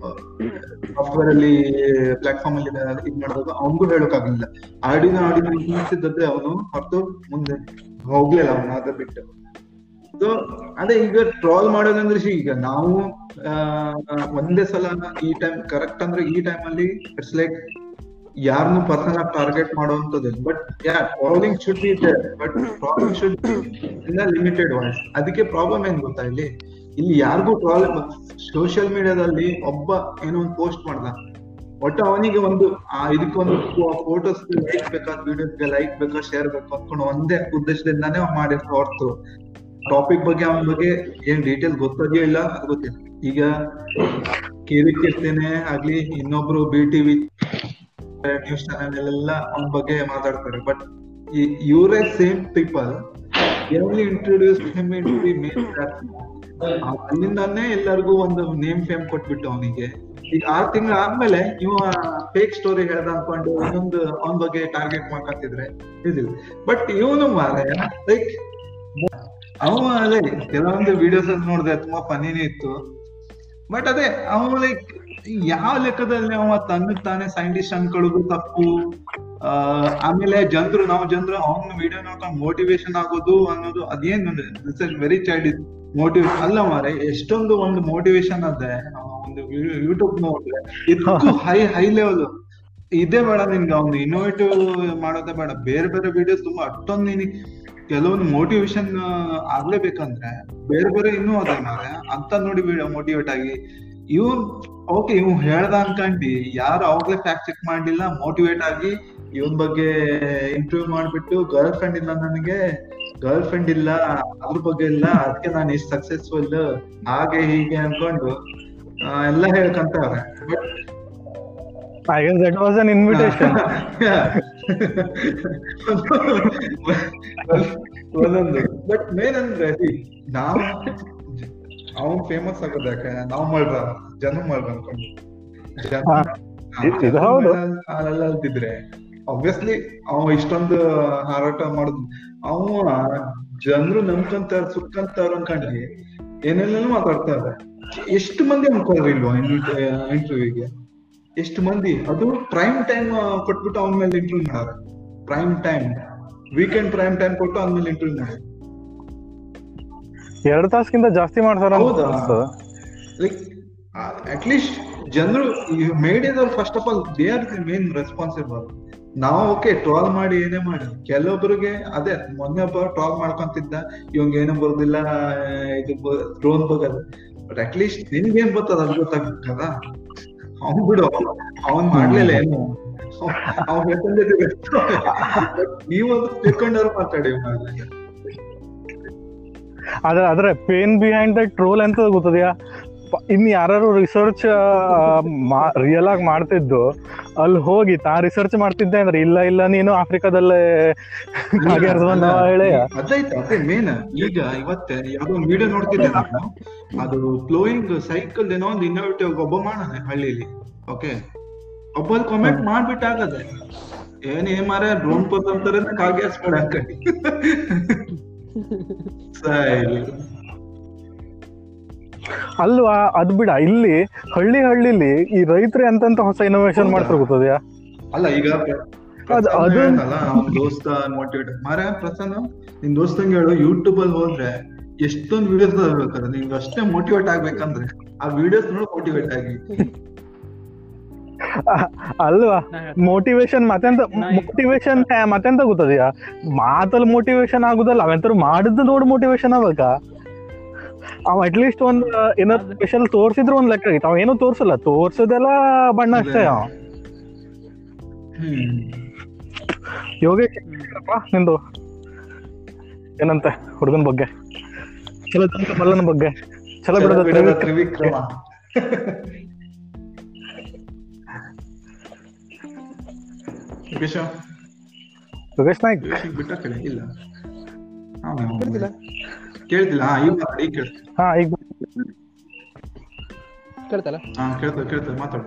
ಸಾಫ್ಟ್ವೇರ್ ಅಲ್ಲಿ ಪ್ಲಾಟ್ಫಾರ್ಮ್ ಅಲ್ಲಿ ಇದು ಮಾಡಿದಾಗ ಅವನಿಗೂ ಹೇಳೋಕ್ಕಾಗಲಿಲ್ಲ ಆಡಿನ ಆಡಿನ ಇದ್ದೇ ಅವನು ಹೊರತು ಮುಂದೆ ಹೋಗ್ಲಿಲ್ಲ ಅವನು ಅದ ಬಿಟ್ಟು. ಸೊ ಅದೇ ಈಗ ಟ್ರಾಲ್ ಮಾಡೋದಂದ್ರೆ ಈಗ ನಾವು ಒಂದೇ ಸಲ ಈ ಟೈಮ್ ಕರೆಕ್ಟ್ ಅಂದ್ರೆ ಈ ಟೈಮ್ ಅಲ್ಲಿ ಇಟ್ಸ್ ಲೈಕ್ ಯಾರನ್ನು ಪರ್ಸನಲ್ ಆಗಿ ಟಾರ್ಗೆಟ್ ಮಾಡುವಂತದ್ದು but yeah trolling should be but trolling should in limited voice ಅದಕ್ಕೆ ಪ್ರಾಬ್ಲಮ್ ಏನ್ ಗೊತ್ತಾ ಇಲ್ಲಿ? ಇಲ್ಲಿ ಯಾರಿಗೂ ಪ್ರಾಬ್ಲಮ್ ಸೋಷಿಯಲ್ ಮೀಡಿಯಾದಲ್ಲಿ ಒಬ್ಬ ಏನೋ ಒಂದು ಪೋಸ್ಟ್ ಮಾಡ್ದ. ಒಟ್ಟು ಅವನಿಗೆ ಒಂದು ಇದಕ್ಕೊಂದು ಫೋಟೋಸ್ ಲೈಕ್ ಬೇಕಾದ ವಿಡಿಯೋಸ್ಗೆ ಲೈಕ್ ಬೇಕಾ ಶೇರ್ ಬೇಕು ಅನ್ಕೊಂಡು ಒಂದೇ ಉದ್ದೇಶದಿಂದಾನೇ ಅವ್ನು ಮಾಡಿರ್ತ ಹೊರತು. ಟಾಪಿಕ್ ಬಗ್ಗೆ, ಅವನ ಬಗ್ಗೆ ಏನ್ ಡೀಟೇಲ್ ಗೊತ್ತಾಗೇ ಇಲ್ಲ, ಅದು ಗೊತ್ತಿಲ್ಲ. ಈಗ ಕಿರಿಕಿರ್ತೇನೆ ಆಗ್ಲಿ, ಇನ್ನೊಬ್ರು ಬಿ ಟಿವಿ ನ್ಯೂಸ್ ಚಾನೆಲ್ ಎಲ್ಲ ಅವನ ಬಗ್ಗೆ ಮಾತಾಡ್ತಾರೆ. ಬಟ್ ಇವರೇ ಸೇಮ್ ಪೀಪಲ್ ಎಲ್ಲಿ introduce him in the main ಅಲ್ಲಿಂದಾನೇ ಎಲ್ಲರಿಗೂ ಒಂದು ನೇಮ್ ಫೇಮ್ ಕೊಟ್ಬಿಟ್ಟು ಅವನಿಗೆ. ಈಗ ಆರ್ ತಿಂಗಳ ಆದ್ಮೇಲೆ ಇವ ಫೇಕ್ ಸ್ಟೋರಿ ಹೇಳ್ದ ಅನ್ಕೊಂಡು ಇನ್ನೊಂದು ಅವನ ಬಗ್ಗೆ ಟಾರ್ಗೆಟ್ ಮಾಡ್ಕೊಂತಿದ್ರೆ ಬಟ್ ಇವನು ಮಾರೆ ಲೈಕ್ ಅವ ಅದೇ, ಕೆಲವೊಂದು ವಿಡಿಯೋಸ್ ನೋಡಿದೆ ತುಂಬಾ ಫನಿನೇ ಇತ್ತು. ಬಟ್ ಅದೇ, ಅವ ಲೈಕ್ ಯಾವ ಲೆಕ್ಕದಲ್ಲಿ ಅವ ತನ್ನ ತಾನೇ ಸೈಂಟಿಸ್ಟ್ ಅನ್ಕೊಳ್ಳೋದು ತಪ್ಪು? ಆಮೇಲೆ ಜನರು, ನಾವು ಜನರು ಅವನ ವಿಡಿಯೋ ನೋಡ್ಕೊಂಡು ಮೋಟಿವೇಶನ್ ಆಗೋದು ಅನ್ನೋದು ಅದೇನು ವೆರಿ ಚೈಲ್ಡ್ ಮೋಟಿವೇಶನ್ ಅಲ್ಲ ಮಾರೆ ಎಷ್ಟೊಂದು ಒಂದು ಮೋಟಿವೇಶನ್ ಅದೇ. ಒಂದು ಯೂಟ್ಯೂಬ್ ನೋಡಿದ್ರೆ ಇದಕ್ಕೂ ಹೈ ಹೈ ಲೆವೆಲ್ ಇದೇ ಬೇಡ ನಿನ್ಗೆ, ಅವ್ನು ಇನ್ನೋವೇಟಿವ್ ಮಾಡೋದೇ ಬೇಡ. ಬೇರೆ ಬೇರೆ ವಿಡಿಯೋಸ್ ತುಂಬಾ ಅಷ್ಟೊಂದು ನಿನಗೆ ಕೆಲವೊಂದು ಮೋಟಿವೇಶನ್ ಆಗ್ಲೇಬೇಕಂದ್ರೆ ಬೇರೆ ಬೇರೆ ಇನ್ನೂ ಅದ ಮಾರೆ ಅಂತ ನೋಡಿ ಮೋಟಿವೇಟ್ ಆಗಿ ಇವನ್ ಓಕೆ ಇವ್ ಹೇಳ್ದ ಅನ್ಕಂಡಿ. ಯಾರು ಅವಾಗ್ಲೇ ಫ್ಯಾಕ್ಟ್ ಚೆಕ್ ಮಾಡ್ಲಿಲ್ಲ ಮೋಟಿವೇಟ್ ಆಗಿ ಇವನ್ ಬಗ್ಗೆ ಇಂಟರ್ವ್ಯೂ ಮಾಡ್ಬಿಟ್ಟು ಗರ್ಲ್ ಫ್ರೆಂಡ್ ಇಲ್ಲ ನನಗೆ. ಗರ್ಲ್ ಫ್ರೆಂಡ್ ಇಲ್ಲ ಅದ್ರ ಬಗ್ಗೆ ಇಲ್ಲ. ಅದಕ್ಕೆ ನಾನು ಇಷ್ಟು ಸಕ್ಸಸ್ಫುಲ್ ಹಾಗೆ ಹೀಗೆ ಅನ್ಕೊಂಡು ಎಲ್ಲ ಹೇಳ್ಕಂತವ್ರೆ. But I guess that was an invitation ಒಂದೊಂದು. ಬಟ್ ಮೇನ್ ಅಂದ್ರೆ ನಾವು ಅವ್ನು ಫೇಮಸ್ ಆಗೋದು ಯಾಕೆ? ನಾವು ಮಾಡ್ರ ಜನ ಮಾಡ್ರ ಅನ್ಕೊಂಡು. ಜನ ಹಾ. ಇದ್- ಇದು ಹೌದು. ಅಲ್ಲ ಆಬ್ವಿಯಸ್ಲಿ ಅವ ಇಷ್ಟೊಂದು ಹಾರಾಟ ಮಾಡುದು ಅವ ಜನರು ನಂಬ್ಕಂತಾರ ಸುಕ್ಕಂತಾರ ಅನ್ಕೊಂಡ್ರಿ ಮಾತಾಡ್ತಾ ಮಾತಾಡ್ತಾರೆ ಎಷ್ಟು ಮಂದಿ ಅನ್ಕೊಳ್ರಿ ಇಲ್ವಾ ಇಂಟರ್ವ್ಯೂಗೆ ಎಷ್ಟು ಮಂದಿ? ಅದು ಪ್ರೈಮ್ ಟೈಮ್ ಕೊಟ್ಬಿಟ್ಟು ಅವನ ಮೇಲೆ ಇಂಟರ್ವ್ಯೂ ಮಾಡ್ಯಾರ. Prime time weekend prime time ಕೊಟ್ಟು ಅವನ ಮೇಲೆ ಇಂಟರ್ವ್ಯೂ ಮಾಡ್ಯಾರ. ಎರಡು ತಾಸಕ್ಕಿಂತ ಜಾಸ್ತಿ ಮಾಡ್ತಾರ ಹೌದಾ? ಲೈಕ್ ಅಟ್ಲೀಸ್ಟ್ ಜನರು ಮೇಡ್ ಮೇಡಿಯದವ್ರು first of all they are the main responsible ನಾವು ಓಕೆ ಟ್ರಾಲ್ ಮಾಡಿ ಏನೇ ಮಾಡಿ. ಕೆಲವೊಬ್ಬರಿಗೆ ಅದೇ, ಮೊನ್ನೆ ಒಬ್ಬ ಟ್ರಾಲ್ ಮಾಡ್ಕೊಂತಿದ್ದ, ಇವಂಗ ಏನು ಬರೋದಿಲ್ಲ, ಇದು ಡ್ರೋನ್ ಬಗ್ಗೆ ಬಟ್ ಅಟ್ ಲೀಸ್ಟ್ ನಿನ್ಗೇನ್ ಬರ್ತದ ಅದು ಗೊತ್ತಾಗ್ತದ ಅವ್ನ್ ಬಿಡು, ಅವನ್ ಮಾಡ್ಲಿಲ್ಲ ಏನು? ಅವ್ನ್ ಹೇಳ್ಕೊಂಡಿದ್ದೀವಿ ಮಾತಾಡಿ ಅದ್ರ ಅದ್ರ ಪೇನ್ ಬಿಹೈಂಡ್ ದ ಟ್ರೋಲ್ ಅಂತ ಗೊತ್ತದ್ಯಾ? ಇನ್ ಯಾರು ರಿಸರ್ಚ್ ರಿಯಲ್ ಆಗಿ ಮಾಡ್ತಿದ್ದು ಅಲ್ಲಿ ಹೋಗಿ ತಾ ರಿಸರ್ಚ್ ಮಾಡ್ತಿದ್ದೆ ಅಂದ್ರೆ ಇಲ್ಲ ಇಲ್ಲ ನೀನು ಆಫ್ರಿಕಾದಲ್ಲೇ ಮೇನ್ ಈಗ ಇವತ್ತೆ ಯಾವ್ದೋ ವಿಡಿಯೋ ನೋಡ್ತಿದ್ದೆ ನಾನು. ಅದು ಫ್ಲೋಯಿಂಗ್ ಸೈಕಲ್ ಏನೋ ಒಂದು ಇನ್ನೋವೇಟಿವ್ ಒಬ್ಬ ಮಾಡೋಣ ಹಳ್ಳಿಲಿ. ಓಕೆ ಒಬ್ಬ ಕಾಮೆಂಟ್ ಮಾಡ್ಬಿಟ್ಟಾಗದೆ. ಏನ್ ಏನ್ ಮಾರ ಡ್ರೋನ್ ಪತ್ ಅಂತಾರೆ ಕಾಗೆ ಹಾಕಿ (laughs) ಸರಿ. ಅಲ್ವಾ? ಅದ್ ಬಿಡ ಇಲ್ಲಿ ಹಳ್ಳಿ ಹಳ್ಳಿಲಿ ಈ ರೈತರು ಎಂತ ಹೊಸ ಇನೋವೇಷನ್ ಮಾಡ್ತಾರೆ ಗೊತ್ತದ್ಯಾ ಅಲ್ಲ ಈಗ ಅದು- ಅದು- ಅವ್ನ ದೋಸ್ತ ಮೋಟಿವೇಟ್ ಮಾರ ಪ್ರಸನ್ನ ನಿನ್ ದೋಸ್ತಂಗೆ ಹೇಳು ಯೂಟ್ಯೂಬ್ ಅಲ್ಲಿ ಹೋದ್ರೆ ಎಷ್ಟೊಂದು ವಿಡಿಯೋಸ್ ಬೇಕಾದ್ರೆ ನಿಂಗೆ ಅಷ್ಟೇ ಮೋಟಿವೇಟ್ ಆಗ್ಬೇಕಂದ್ರೆ ಆ ವಿಡಿಯೋಸ್ ನೋಡಿ ಮೋಟಿವೇಟ್ ಆಗಿ. ಅಲ್ವಾ? ಮೋಟಿವೇಶನ್ ಮತ್ತೆಂತ ಮೋಟಿವೇಶನ್ ಮತ್ತೆಂತ ಗೊತ್ತದ್ಯಾ? ಮಾತಲ್ಲಿ ಮೋಟಿವೇಶನ್ ಆಗುದಲ್ಲ ಅವೆಂತರು ಮಾಡಿದ್ದು ನೋಡಿ ಮೋಟಿವೇಶನ್ ಆಗ್ಬೇಕಾ? ಅವ್ ಅಟ್ಲೀಸ್ಟ್ ಒಂದ್ ಏನಾದ್ರು ಸ್ಪೆಷಲ್ ತೋರ್ಸಿದ್ರು ಒಂದ್ ಲೆಕ್ಕ ಆಗಿತ್ತು. ಅವ ಏನೂ ತೋರ್ಸಲ್ಲ. ತೋರ್ಸೋದೆಲ್ಲ ಬಣ್ಣ ಅಷ್ಟೇ ಅವ. ಯೋಗೇಶ್ ನಿಂದು? ಏನಂತ ಹುಡುಗನ ಬಗ್ಗೆ? ಚಲೋ ಮಲ್ಲನ ಬಗ್ಗೆ. ಚಲೋ ಬಿಡೋದ ತ್ರಿವಿಕ್ರಮ. ಯೋಗೇಶ? ನಾಯ್ಕ್? ಬಿಟ್ಟ ಕಡೆ ಇಲ್ಲ. ಕೇಳ್ತಿಲ್ಲ? ಕೇಳ್ತಿಲ್ಲ ಹಾ ಈಗ ಮಾತಾಡಿ ಈಗ ಕೇಳ್ತ ಹಾ ಈಗ ಕೇಳ್ತಲ್ಲ? ಹಾ ಕೇಳ್ತದೆ ಕೇಳ್ತದೆ ಮಾತಾಡು.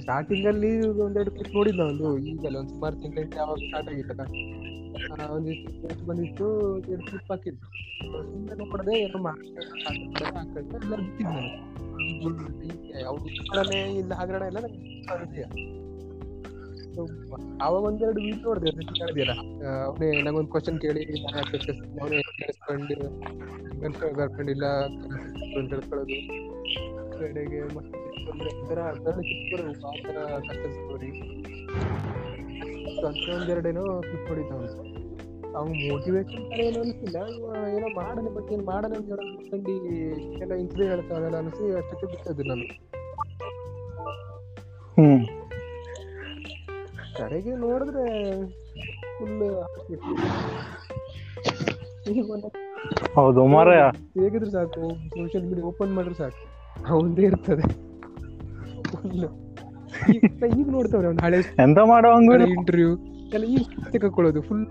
ಸ್ಟಾರ್ಟಿಂಗ್ ಅಲ್ಲಿ ಒಂದೆರಡು ಕ್ಲಿಪ್ ನೋಡಿದ್ದ ಒಂದು? ಈಗಲ್ಲ ಒಂದು ಸುಮಾರು ತಿಂಗಳಿಂದ ಯಾವಾಗ ಸ್ಟಾರ್ಟ್ ಆಗಿತ್ತಲ್ಲ? ಒಂದಿಷ್ಟು ಬಂದಿತ್ತು ಎರಡು ಕ್ಲಿಪ್ ಹಾಕಿದ್ದು ಸುಮ್ಮನೆ ನೋಡದೆ ಏನೋ ಹಾಕೊಂಡು ಎಲ್ಲ ಬಿಟ್ಟಿದ್ದು ಯಾವ್ದು ಕಡೆ ಇಲ್ಲ ಹಗರಣ ಎಲ್ಲ ನಂಗೆ ಆವಾಗ ಒಂದೆರಡು ವೀಕ್ ನೋಡಿದೆ ಕೇಳಿದಿಲ್ಲ ಅವನೇ ನಂಗೊಂದು ಕ್ವಶನ್ ಕೇಳಿ, ನಾನು ಅವನೇ ಕೇಳಿಸ್ಕೊಂಡು ಗರ್ಲ್ಫ್ರೆಂಡ್ ಇಲ್ಲ ಕೇಳಿಸ್ಕೊಳ್ಳೋದು ಕಡೆಗೆ ಅದರಲ್ಲಿ ಚಿಕ್ಕವರು ಆ ತರ ಕಷ್ಟ ಸ್ಟೋರಿ ಒಂದೆರಡೇನೋ ಹೊಡಿತ ಅವನು ಅವ್ನು ಮೋಟಿವೇಶನ್ ತರ ಏನೋ ಅನಿಸಿಲ್ಲ ಏನೋ ಮಾಡೋಣ ಬಟ್ ಏನು ಮಾಡನ ಅಂತ ಹೇಳೋ ಬಿಟ್ಕೊಂಡು ಎಲ್ಲ ಇಂಟರ್ವ್ಯೂ ಹೇಳ್ತಾವಲ್ಲ ಅನಿಸಿ ಅಷ್ಟಕ್ಕೆ ಬಿಟ್ಟದ್ದು ನಾನು. ಹ್ಮ್. ಕಡೆಗೆ ನೋಡಿದ್ರೆ ಫುಲ್ ಹೌದು ಮಾರಾಯ. ಹೇಗಿದ್ರು ಸಾಕು ಸೋಷಿಯಲ್ ಮೀಡಿಯಾ ಓಪನ್ ಮಾಡಿದ್ರೆ ಸಾಕು. ಅವಂದೇ ಇರ್ತದೆ. ಈಗ ನೋಡ್ತಾವ್ರೆ ಅವ್ನು ಹಳೆ ಎಂತ ಮಾಡೋ ಹಂಗ? ಇಂಟರ್ವ್ಯೂ ಎಲ್ಲ ಈಗ ತೆಗೆಕೊಳ್ಳೋದು ಫುಲ್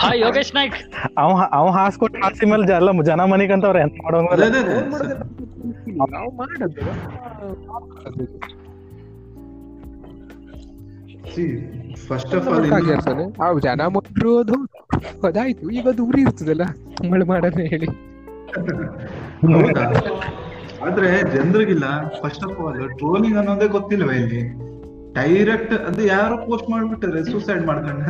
ಹಾ ಯೋಗೇಶ್ ನಾಯ್ಕ್ ಅವ ಅವ ಹಾಸ್ಕೊಟ್ಟು ಹಾಸಿ ಮೇಲೆ ಜನ ಜನ ಅಂತವ್ರೆ ಎಂತ ಮಾಡೋ ಅದೇ ಅದೇ ಅದೇ. ನಾವು ಮಾಡೋದು. ಫಸ್ಟ್ ಆಫ್ ಆಲ್ ಅವು ಜನ ಮೊಟ್ರು ಅದು ಅದಾಯ್ತು. ಈಗ ಅದು ಉರಿ ಇರ್ತದಲ್ಲ ಮಳೆ ಮಾಡನೆ ಹೇಳಿ. ಹೌದಾ? ಆದ್ರೆ ಜನರಿಗಿಲ್ಲ. ಫಸ್ಟ್ ಆಫ್ ಆಲ್ ಟ್ರೋಲಿಂಗ್ ಅನ್ನೋದೇ ಗೊತ್ತಿಲ್ವ ಇಲ್ಲಿ? ಡೈರೆಕ್ಟ್ ಅದು ಯಾರು ಪೋಸ್ಟ್ ಮಾಡ್ಬಿಟ್ಟಾರೆ ಸೂಸೈಡ್ ಮಾಡ್ಕೊಂಡೆ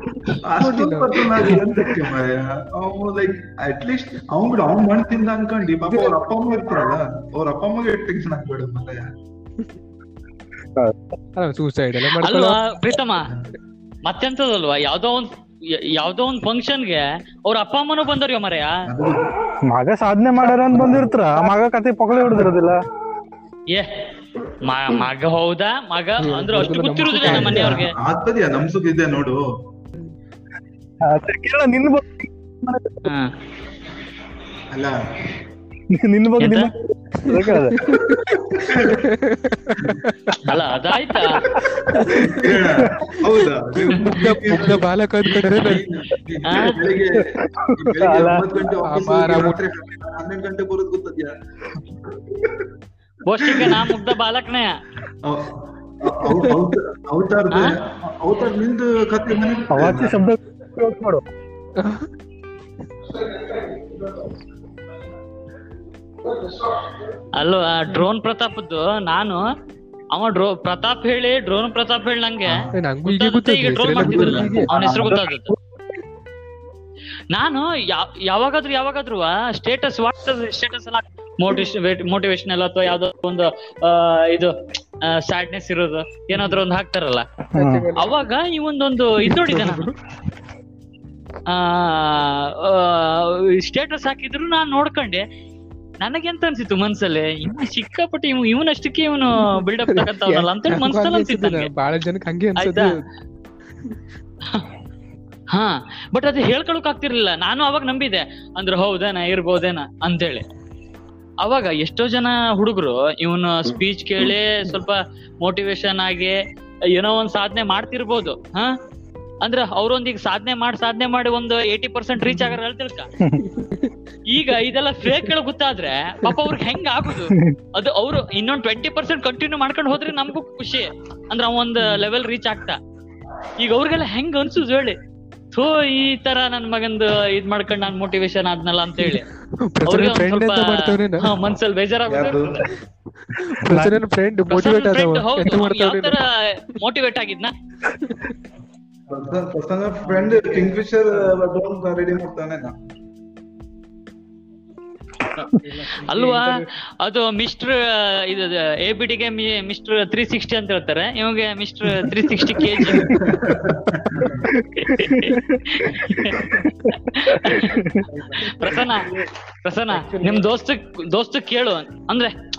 ಅಂತ ಅಲ್ಲ ನಂಗೆ ಪುನಃ ಅಂತದ್ದು ನೋಡಿಲ್ಲ ಅಷ್ಟೊಂದು personal ಎಂತಕ್ಕೆ ಮಾರ್ರೆ? ಅವ್ನು ಲೈಕ್ ಅಟ್ ಲೀಸ್ಟ್ ಅವ್ನ್ ಬಿಡು ಅವ್ನ್ ಮಣ್ ತಿಂದ ಅನ್ಕೊಂಡಿ ಪಾಪ ಅವ್ರ ಅಪ್ಪ ಅಮ್ಮ ಇರ್ತಾರಲ್ಲ ಅವ್ರ ಅಪ್ಪ ಅಮ್ಮಗೆ ಟೆನ್ಷನ್ ಆಗ್ಬೇಡ ಮತ್ತೆ ಸೂಸೈಡ್ ಎಲ್ಲ ಮಾಡ್ಕೊಳ್ಳೋ ಅಲ್ವಾ ಪ್ರೀತಮ್ಮ? ಮತ್ತೆಂತದಲ್ವಾ? ಯಾವ್ದೋ ಒಂದ್ ಯಾವ್ದೋ ಒಂದ್ ಫಂಕ್ಷನ್ಗೆ ಅವ್ರ ಅಪ್ಪ ಅಮ್ಮನೂ ಬಂದವ್ರಿ ಮರೆಯ. ಮಗ ಸಾಧನೆ ಮಾಡ್ಯಾರ ಅಂತ ಬಂದಿರ್ತಾರ ಮಗ ಕತೆ ಪೊಗಳೆ ಹಿಡಿದಿರೋದಿಲ್ಲ. ಏ ಮಗ ಹೌದಾ? ಮಗ ಅಂದ್ರೆ ಅಷ್ಟು ಗೊತ್ತಿರುದಿಲ್ಲ ನಮ್ಮ ಮನೆಯವ್ರಿಗೆ. ಆಗ್ತದ್ಯಾ ನಮ್ಸುಗ್ ಇದೆ ನೋಡು. ಕೇಳ ನಿನ್ ಬಗ್ಗೆ ಹಾ ಅಲ್ಲ ನಿನ್ ಬಗ್ಗೆ ಎಂತ? ನಿನ್ನ ಅದೇ ಕೇಳ್ದೆ. ಅಲ್ಲ ಅದಾಯ್ತಾ ಕೇಳ ಹೌದಾ ಮುಗ್ಧ ಬಾಲಕ ಅಂದ್ಕೊಂಡ್ರೆ ಆ? ಬೆಳಿಗ್ಗೆ ಬೆಳಿಗ್ಗೆ ಅಲ್ಲ. ಒಂಬತ್ತು ಗಂಟೆ ಆಫೀಸ್ ಅಪಾರ ಹೋಗಿ ರಾತ್ರಿ ಹನ್ನೆರಡು ಗಂಟೆ ಬರೋದು ಗೊತ್ತದ್ಯಾ ಗೋಷ್ಠಿಗೆ ನಾ ಮುಗ್ಧ ಬಾಲಕ್ನೇ ಅವತಾರದ ಆ? ಅವತಾರ ನಿಂದು ಕತೆ ಮನೆ ಅವಾಚ್ಯ ಶಬ್ದ ಉಪಯೋಗ ಮಾಡು ಡ್ರೋನ್ ಪ್ರತಾಪದ್ದು ನಾನು ಅವ ಡ್ರೋ ಪ್ರತಾಪ್ ಹೇಳಿ ಡ್ರೋನ್ ಪ್ರತಾಪ್ ಹೇಳಿ ನಂಗೆ. ಅವನ ಹೆಸರು ಗೊತ್ತಾಗುತ್ತೆ. ನಾನು ಯಾವಾಗಾದ್ರೂ ಯಾವಾಗಾದ್ರೂ ಸ್ಟೇಟಸ್ ವಾಟ್ಸಪ್ ಸ್ಟೇಟಸ್ ಎಲ್ಲ ಮೋಟಿವೇಶನ್ ಮೋಟಿವೇಶನಲ್ ಅಥವಾ ಯಾವ್ದೋ ಒಂದು ಇದು ಸ್ಯಾಡ್ನೆಸ್ ಇರೋದು ಏನಾದ್ರು ಒಂದು ಹಾಕ್ತಾರಲ್ಲ. ಅವಾಗ ಈ ಒಂದೊಂದು ಇದು ನೋಡಿದೆ ನಾನು? ಸ್ಟೇಟಸ್ ಹಾಕಿದ್ರು ನಾನು ನೋಡ್ಕೊಂಡೆ. ನನಗೆಂತ ಅನ್ಸಿತ್ತು ಮನ್ಸಲ್ಲಿ ಇನ್ನು ಸಿಕ್ಕಾಪಟ್ಟೆ ಇವ್ ಇವನಷ್ಟಕ್ಕೆ ಇವನು ಬಿಲ್ಡಪ್ ತಗಂತವನಲ್ಲ ಅಂತ (laughs) ಮನ್ಸಲ್ಲಿ ಅನ್ಸಿತ್ತು ಬಹಳ ಜನಕ್ಕೆ ಹಂಗೆ ಆಯ್ತಾ? (laughs) ಹಾ ಬಟ್ ಅದು ಹೇಳ್ಕೊಳಕ್ ಆಗ್ತಿರ್ಲಿಲ್ಲ. ನಾನು ಅವಾಗ ನಂಬಿದೆ. ಅಂದ್ರೆ ಹೌದೇನ ಇರ್ಬೋದೇನ ಅಂತೇಳಿ. ಅವಾಗ ಎಷ್ಟೋ ಜನ ಹುಡುಗರು ಇವನ ಸ್ಪೀಚ್ ಕೇಳಿ ಸ್ವಲ್ಪ ಮೋಟಿವೇಶನ್ ಆಗಿ ಏನೋ ಒಂದ್ ಸಾಧನೆ ಮಾಡ್ತಿರ್ಬೋದು. ಹಾ? ಅಂದ್ರ ಅವ್ರೊಂದೀಗ ಸಾಧನೆ ಮಾಡಿ ಸಾಧನೆ ಮಾಡಿ ಒಂದು ಏಯ್ಟಿ ಪರ್ಸೆಂಟ್ ರೀಚ್ ಆಗಾರ ತಿಳ್ಕ. ಈಗ ಇದೆಲ್ಲ ಫೇಕ್ಗಳು ಗೊತ್ತಾದ್ರೆ ಪಾಪ ಅವ್ರಿಗೆ ಹೆಂಗ್ ಆಗುದು? ಅದು ಅವ್ರು ಇನ್ನೊಂದ್ ಟ್ವೆಂಟಿ ಪರ್ಸೆಂಟ್ ಕಂಟಿನ್ಯೂ ಮಾಡ್ಕೊಂಡು ಹೋದ್ರೆ ನಮಗೂ ಖುಷಿ. ಅಂದ್ರೆ ಅವ ಒಂದ್ ಲೆವೆಲ್ ರೀಚ್ ಆಗ್ತಾ. ಈಗ ಅವ್ರಿಗೆಲ್ಲ ಹೆಂಗ್ ಅನ್ಸುದು ಹೇಳಿ? ಥೋ ಈ ತರ ನನ್ ಮಗಂದು ಇದ್ ಮಾಡ್ಕೊಂಡ್ ನಾನ್ ಮೋಟಿವೇಶನ್ ಆದ್ನಲ್ಲ ಅಂತ ಹೇಳಿ ಮನ್ಸಲ್ಲಿ ಬೇಜಾರಾಗ motivate ಆದವ. (laughs) ಆಗಿದ್ನ friend Kingfisher ready ಮಾಡ್ತಾನೆ. ಅಲ್ವಾ? ಅದು ಮಿಸ್ಟರ್ ಇದು A B mister three sixty ಅಂತ ಹೇಳ್ತಾರೆ. ಇವಾಗ mister three sixty KG Prasanna Prasanna, ನಿಮ್ ದೋಸ್ತ ದೋಸ್ತ ಕೇಳು. ಅಂದ್ರೆ,